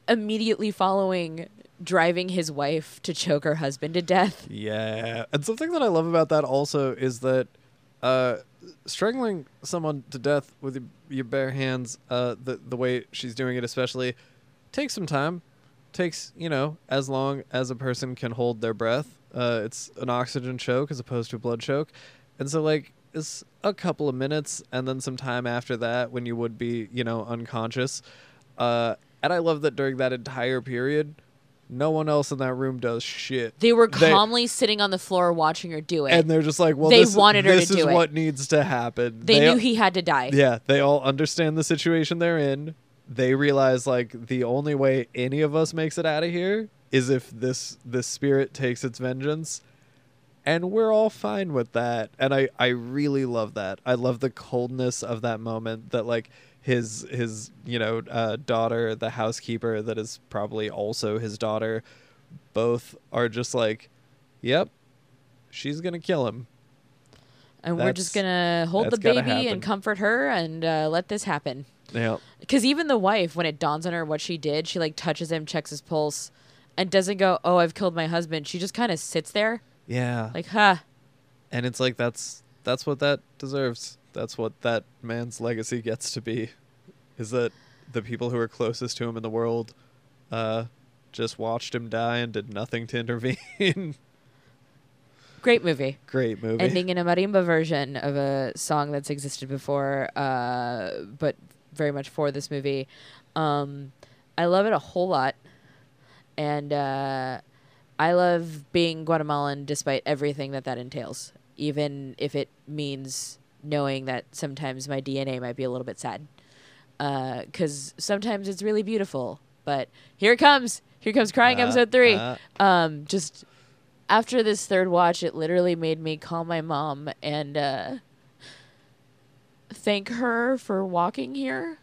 immediately following driving his wife to choke her husband to death yeah. And something that I love about that also is that uh, strangling someone to death with your, your bare hands, uh, the the way she's doing it, especially, takes some time. Takes you know as long as a person can hold their breath. Uh, it's an oxygen choke as opposed to a blood choke, and so like it's a couple of minutes and then some time after that when you would be you know unconscious. Uh, and I love that during that entire period, no one else in that room does shit. They were They- calmly sitting on the floor watching her do it. and they're just like, well, They this, wanted her to this is do it. what needs to happen. they knew he had to die. Yeah, they all understand the situation they're in. They realize like the only way any of us makes it out of here is if this this spirit takes its vengeance. And we're all fine with that. And I I really love that. I love the coldness of that moment that like his his, you know, uh, daughter, the housekeeper that is probably also his daughter, both are just like, "Yep, she's going to kill him." and we're just gonna hold the baby and comfort her and uh, let this happen. Yeah. Because even the wife, when it dawns on her what she did, she like touches him, checks his pulse, and doesn't go, "Oh, I've killed my husband." She just kind of sits there, Yeah. like, "Huh." and it's like that's that's what that deserves that's what that man's legacy gets to be is that the people who are closest to him in the world uh just watched him die and did nothing to intervene <laughs> Great movie. great movie Ending in a marimba version of a song that's existed before, uh, but very much for this movie. Um, I love it a whole lot, and uh, I love being Guatemalan despite everything that that entails, even if it means knowing that sometimes my DNA might be a little bit sad. Because sometimes it's really beautiful, but here it comes. Here comes crying Uh, episode three uh, um just after this third watch it literally made me call my mom and uh thank her for walking here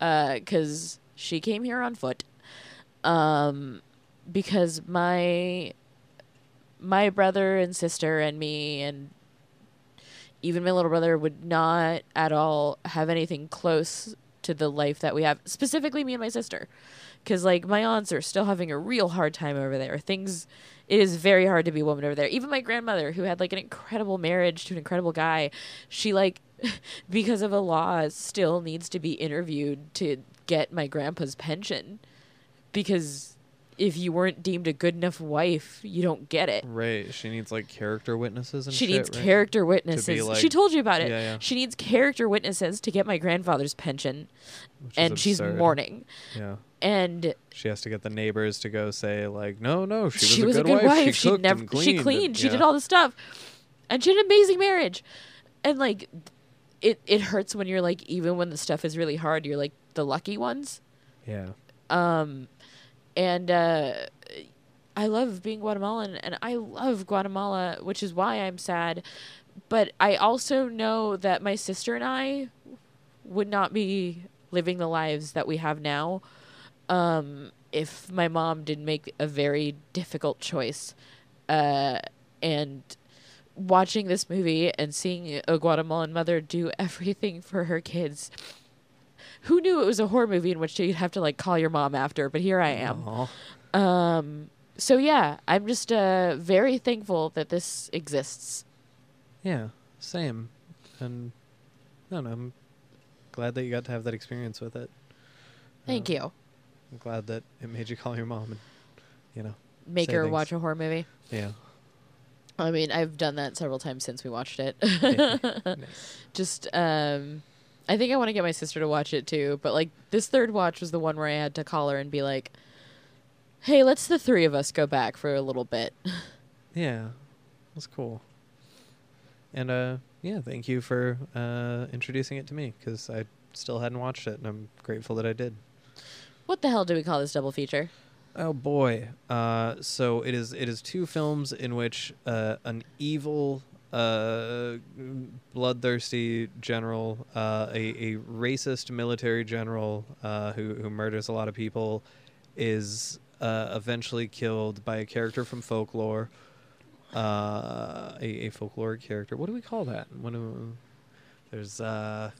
uh cuz she came here on foot um because my my brother and sister and me and even my little brother would not at all have anything close to the life that we have specifically me and my sister. Because like my aunts are still having a real hard time over there. Things it is very hard to be a woman over there. Even my grandmother who had like an incredible marriage to an incredible guy she like <laughs> because of a law still needs to be interviewed to get my grandpa's pension. Because if you weren't deemed a good enough wife you don't get it right she needs like character witnesses and she shit, needs right? character witnesses like- she told you about it Yeah, yeah. she needs character witnesses to get my grandfather's pension Which and she's mourning yeah and she has to get the neighbors to go say like no no she was, she a, was good a good wife. she, She, cooked never and she cleaned, cleaned. and- she did all the stuff, and she had an amazing marriage. And like, it it hurts when you're like even when the stuff is really hard, you're like the lucky ones. yeah Um, and uh, I love being Guatemalan, and I love Guatemala, which is why I'm sad. But I also know that my sister and I would not be living the lives that we have now um, if my mom didn't make a very difficult choice. Uh, and watching this movie and seeing a Guatemalan mother do <laughs> everything for her kids. Who knew it was a horror movie in which you'd have to like call your mom after? But here I am. Um, so yeah, I'm just uh, very thankful that this exists. Yeah, same. And don't know, I'm glad that you got to have that experience with it. Thank Uh, you. I'm glad that it made you call your mom and, you know, Make her things. watch a horror movie. yeah. I mean, I've done that several times since we watched it. <laughs> Nice. Just, um, I think I want to get my sister to watch it too. But like this third watch was the one where I had to call her and be like, "Hey, let's the three of us go back for a little bit." <laughs> Yeah, that's cool. And uh, yeah, thank you for uh, introducing it to me because I still hadn't watched it, and I'm grateful that I did. what the hell do we call this double feature? Oh boy! Uh, so it is. It is two films in which uh, an evil, uh, bloodthirsty general, uh, a, a racist military general uh, who who murders a lot of people, is uh, eventually killed by a character from folklore. Uh, a, a folkloric character. What do we call that? What do, there's uh,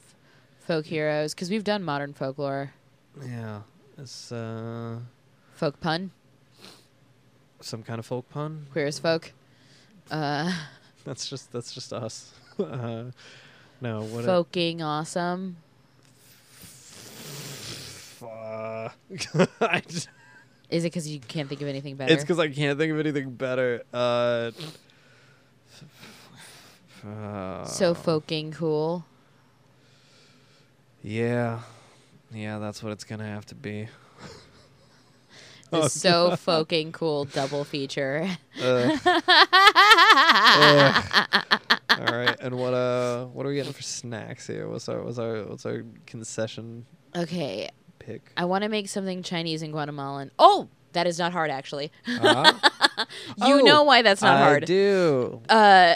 Folk heroes, because we've done modern folklore. yeah, it's uh, Folk pun, some kind of folk pun. queer as folk. Uh, <laughs> That's just that's just us. <laughs> uh, No, what? Fucking awesome. <laughs> Just- Is it because you can't think of anything better? it's because I can't think of anything better. Uh, uh, so fucking cool. Yeah, yeah, that's what it's gonna have to be. <laughs> Oh, so <laughs> fucking cool double feature. Uh, ugh. <laughs> All right, and what uh, what are we getting for snacks here? What's our what's our what's our concession okay, pick? I want to make something Chinese and Guatemalan. Oh, that is not hard actually. Uh, you Oh, know why that's not I hard. I do. Uh,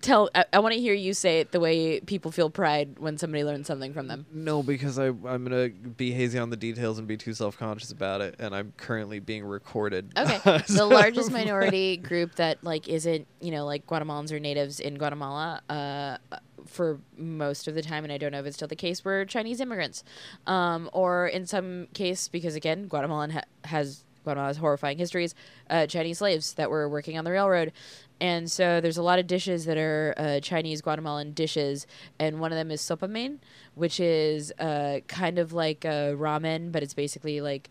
tell. I, I want to hear you say it the way people feel pride when somebody learns something from them. No, because I I'm gonna be hazy on the details and be too self conscious about it, and I'm currently being recorded. Okay. <laughs> the largest minority <laughs> group that like isn't you know like Guatemalans or natives in Guatemala uh, for most of the time, and I don't know if it's still the case, were Chinese immigrants, um, or in some case because again Guatemalan ha- has Guatemala has horrifying histories, uh, Chinese slaves that were working on the railroad. And so there's a lot of dishes that are uh, Chinese Guatemalan dishes, and one of them is sopa mein, which is uh, kind of like a ramen, but it's basically like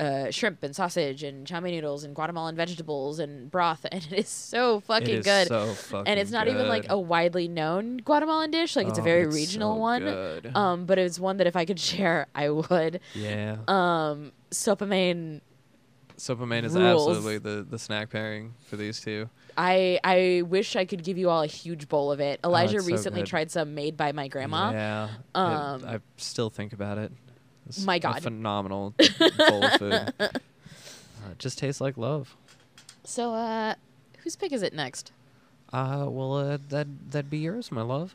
uh, shrimp and sausage and chow mein noodles and Guatemalan vegetables and broth, <laughs> and it is so fucking is good. So fucking and it's not even like a widely known Guatemalan dish; like it's a Oh, very it's regional so one. good. Um, but it's one that if I could <laughs> share, I would. yeah. Um, sopa Sopa is rules. absolutely the, the snack pairing for these two. I I wish I could give you all a huge bowl of it. Elijah Oh, it's so recently tried some made by my grandma. Yeah. it- Um, I still think about it. It's My God. phenomenal <laughs> bowl of food. Uh, it just tastes like love. So, uh, whose pick is it next? Uh, well, uh, that that'd be yours, my love.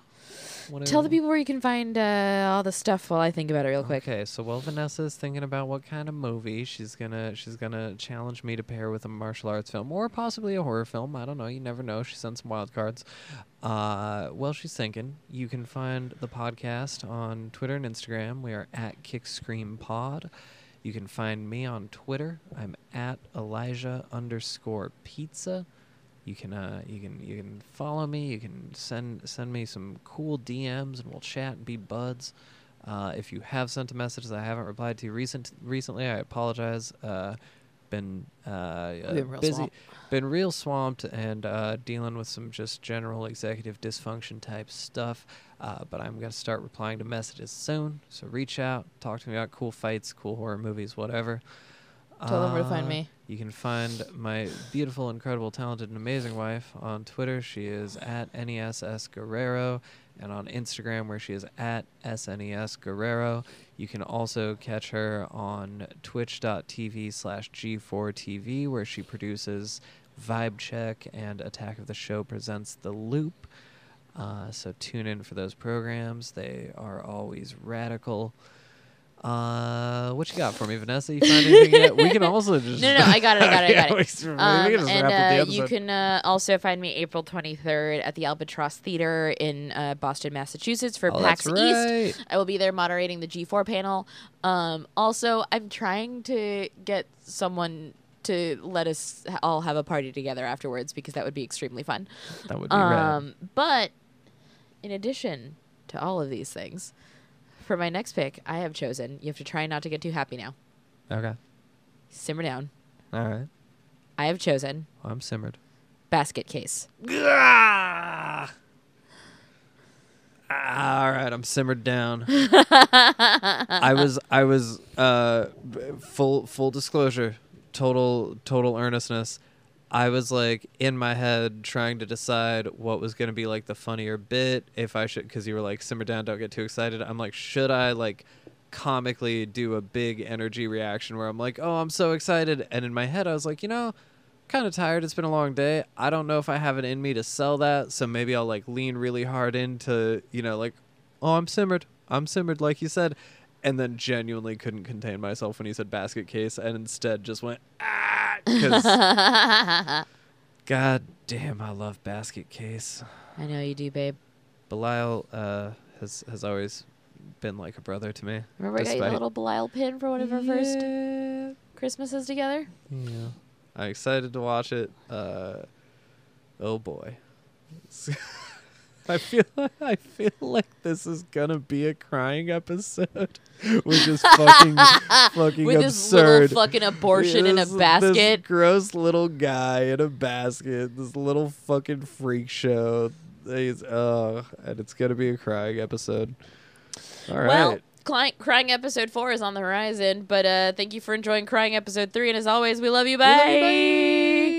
Tell the people where you can find uh, all the stuff while I think about it real quick. Okay, so while Vanessa's thinking about what kind of movie she's gonna she's gonna challenge me to pair with a martial arts film or possibly a horror film. I don't know. You never know. She sent some wild cards. Uh, well, she's thinking. You can find the podcast on Twitter and Instagram. We are at KickScreamPod. You can find me on Twitter. I'm at Elijah underscore Pizza. You can uh, you can you can follow me. You can send send me some cool DMs, and we'll chat and be buds. Uh, if you have sent a message that I haven't replied to recent recently, I apologize. Uh, been uh, uh, been busy, swamped. been real swamped, and uh, dealing with some just general executive dysfunction type stuff. Uh, but I'm gonna start replying to messages soon. So reach out, talk to me about cool fights, cool horror movies, whatever. Tell them where to find Uh, me. You can find my beautiful, incredible, talented, and amazing wife on Twitter. She is at NESS Guerrero, and on Instagram, where she is at SNES Guerrero. You can also catch her on twitch.tv slash G4TV, where she produces Vibe Check and Attack of the Show presents The Loop. Uh, so tune in for those programs. They are always radical. Uh, what you got for me, Vanessa? You find anything yet? We can also <laughs> just No, no, I got it, I got it, I <laughs> got it. Um, and wrap up the uh, you can uh, also find me April 23rd at the Albatross Theater in uh, Boston, Massachusetts for oh, PAX that's East. I will be there moderating the G4 panel. Um, also, I'm trying to get someone to let us all have a party together afterwards because that would be extremely fun. That would be rad. Um, but in addition to all of these things, for my next pick, I have chosen. You have to try not to get too happy now. Okay. Simmer down. All right. I have chosen I'm simmered. basket case. Ah! All right, I'm simmered down. <laughs> I was I was uh full full disclosure, total total earnestness. I was like in my head trying to decide what was going to be like the funnier bit if I should cuz you were like simmer down don't get too excited. I'm like should I like comically do a big energy reaction where I'm like, "Oh, I'm so excited." And in my head I was like, "You know, kind of tired. It's been a long day. I don't know if I have it in me to sell that, so maybe I'll like lean really hard into, you know, like, oh, I'm simmered. I'm simmered, like you said. And then genuinely couldn't contain myself when he said basket case and instead just went, ah, because <laughs> god damn, I love basket case. I know you do, babe. Belial uh, has, has always been like a brother to me. Remember I got you a little Belial pin for one of our first Christmases together? Yeah. I'm excited to watch it. Uh, oh boy. <laughs> I feel <laughs> I feel like this is gonna be a crying episode, <laughs> which is fucking <laughs> fucking With this absurd. little fucking abortion in a This- This basket. gross little guy in a basket. This little fucking freak show. He's, uh, and it's gonna be a crying episode. All right. Well, crying, crying episode four is on the horizon, but uh, thank you for enjoying crying episode three. And as always, we love you. Bye. love you, bye.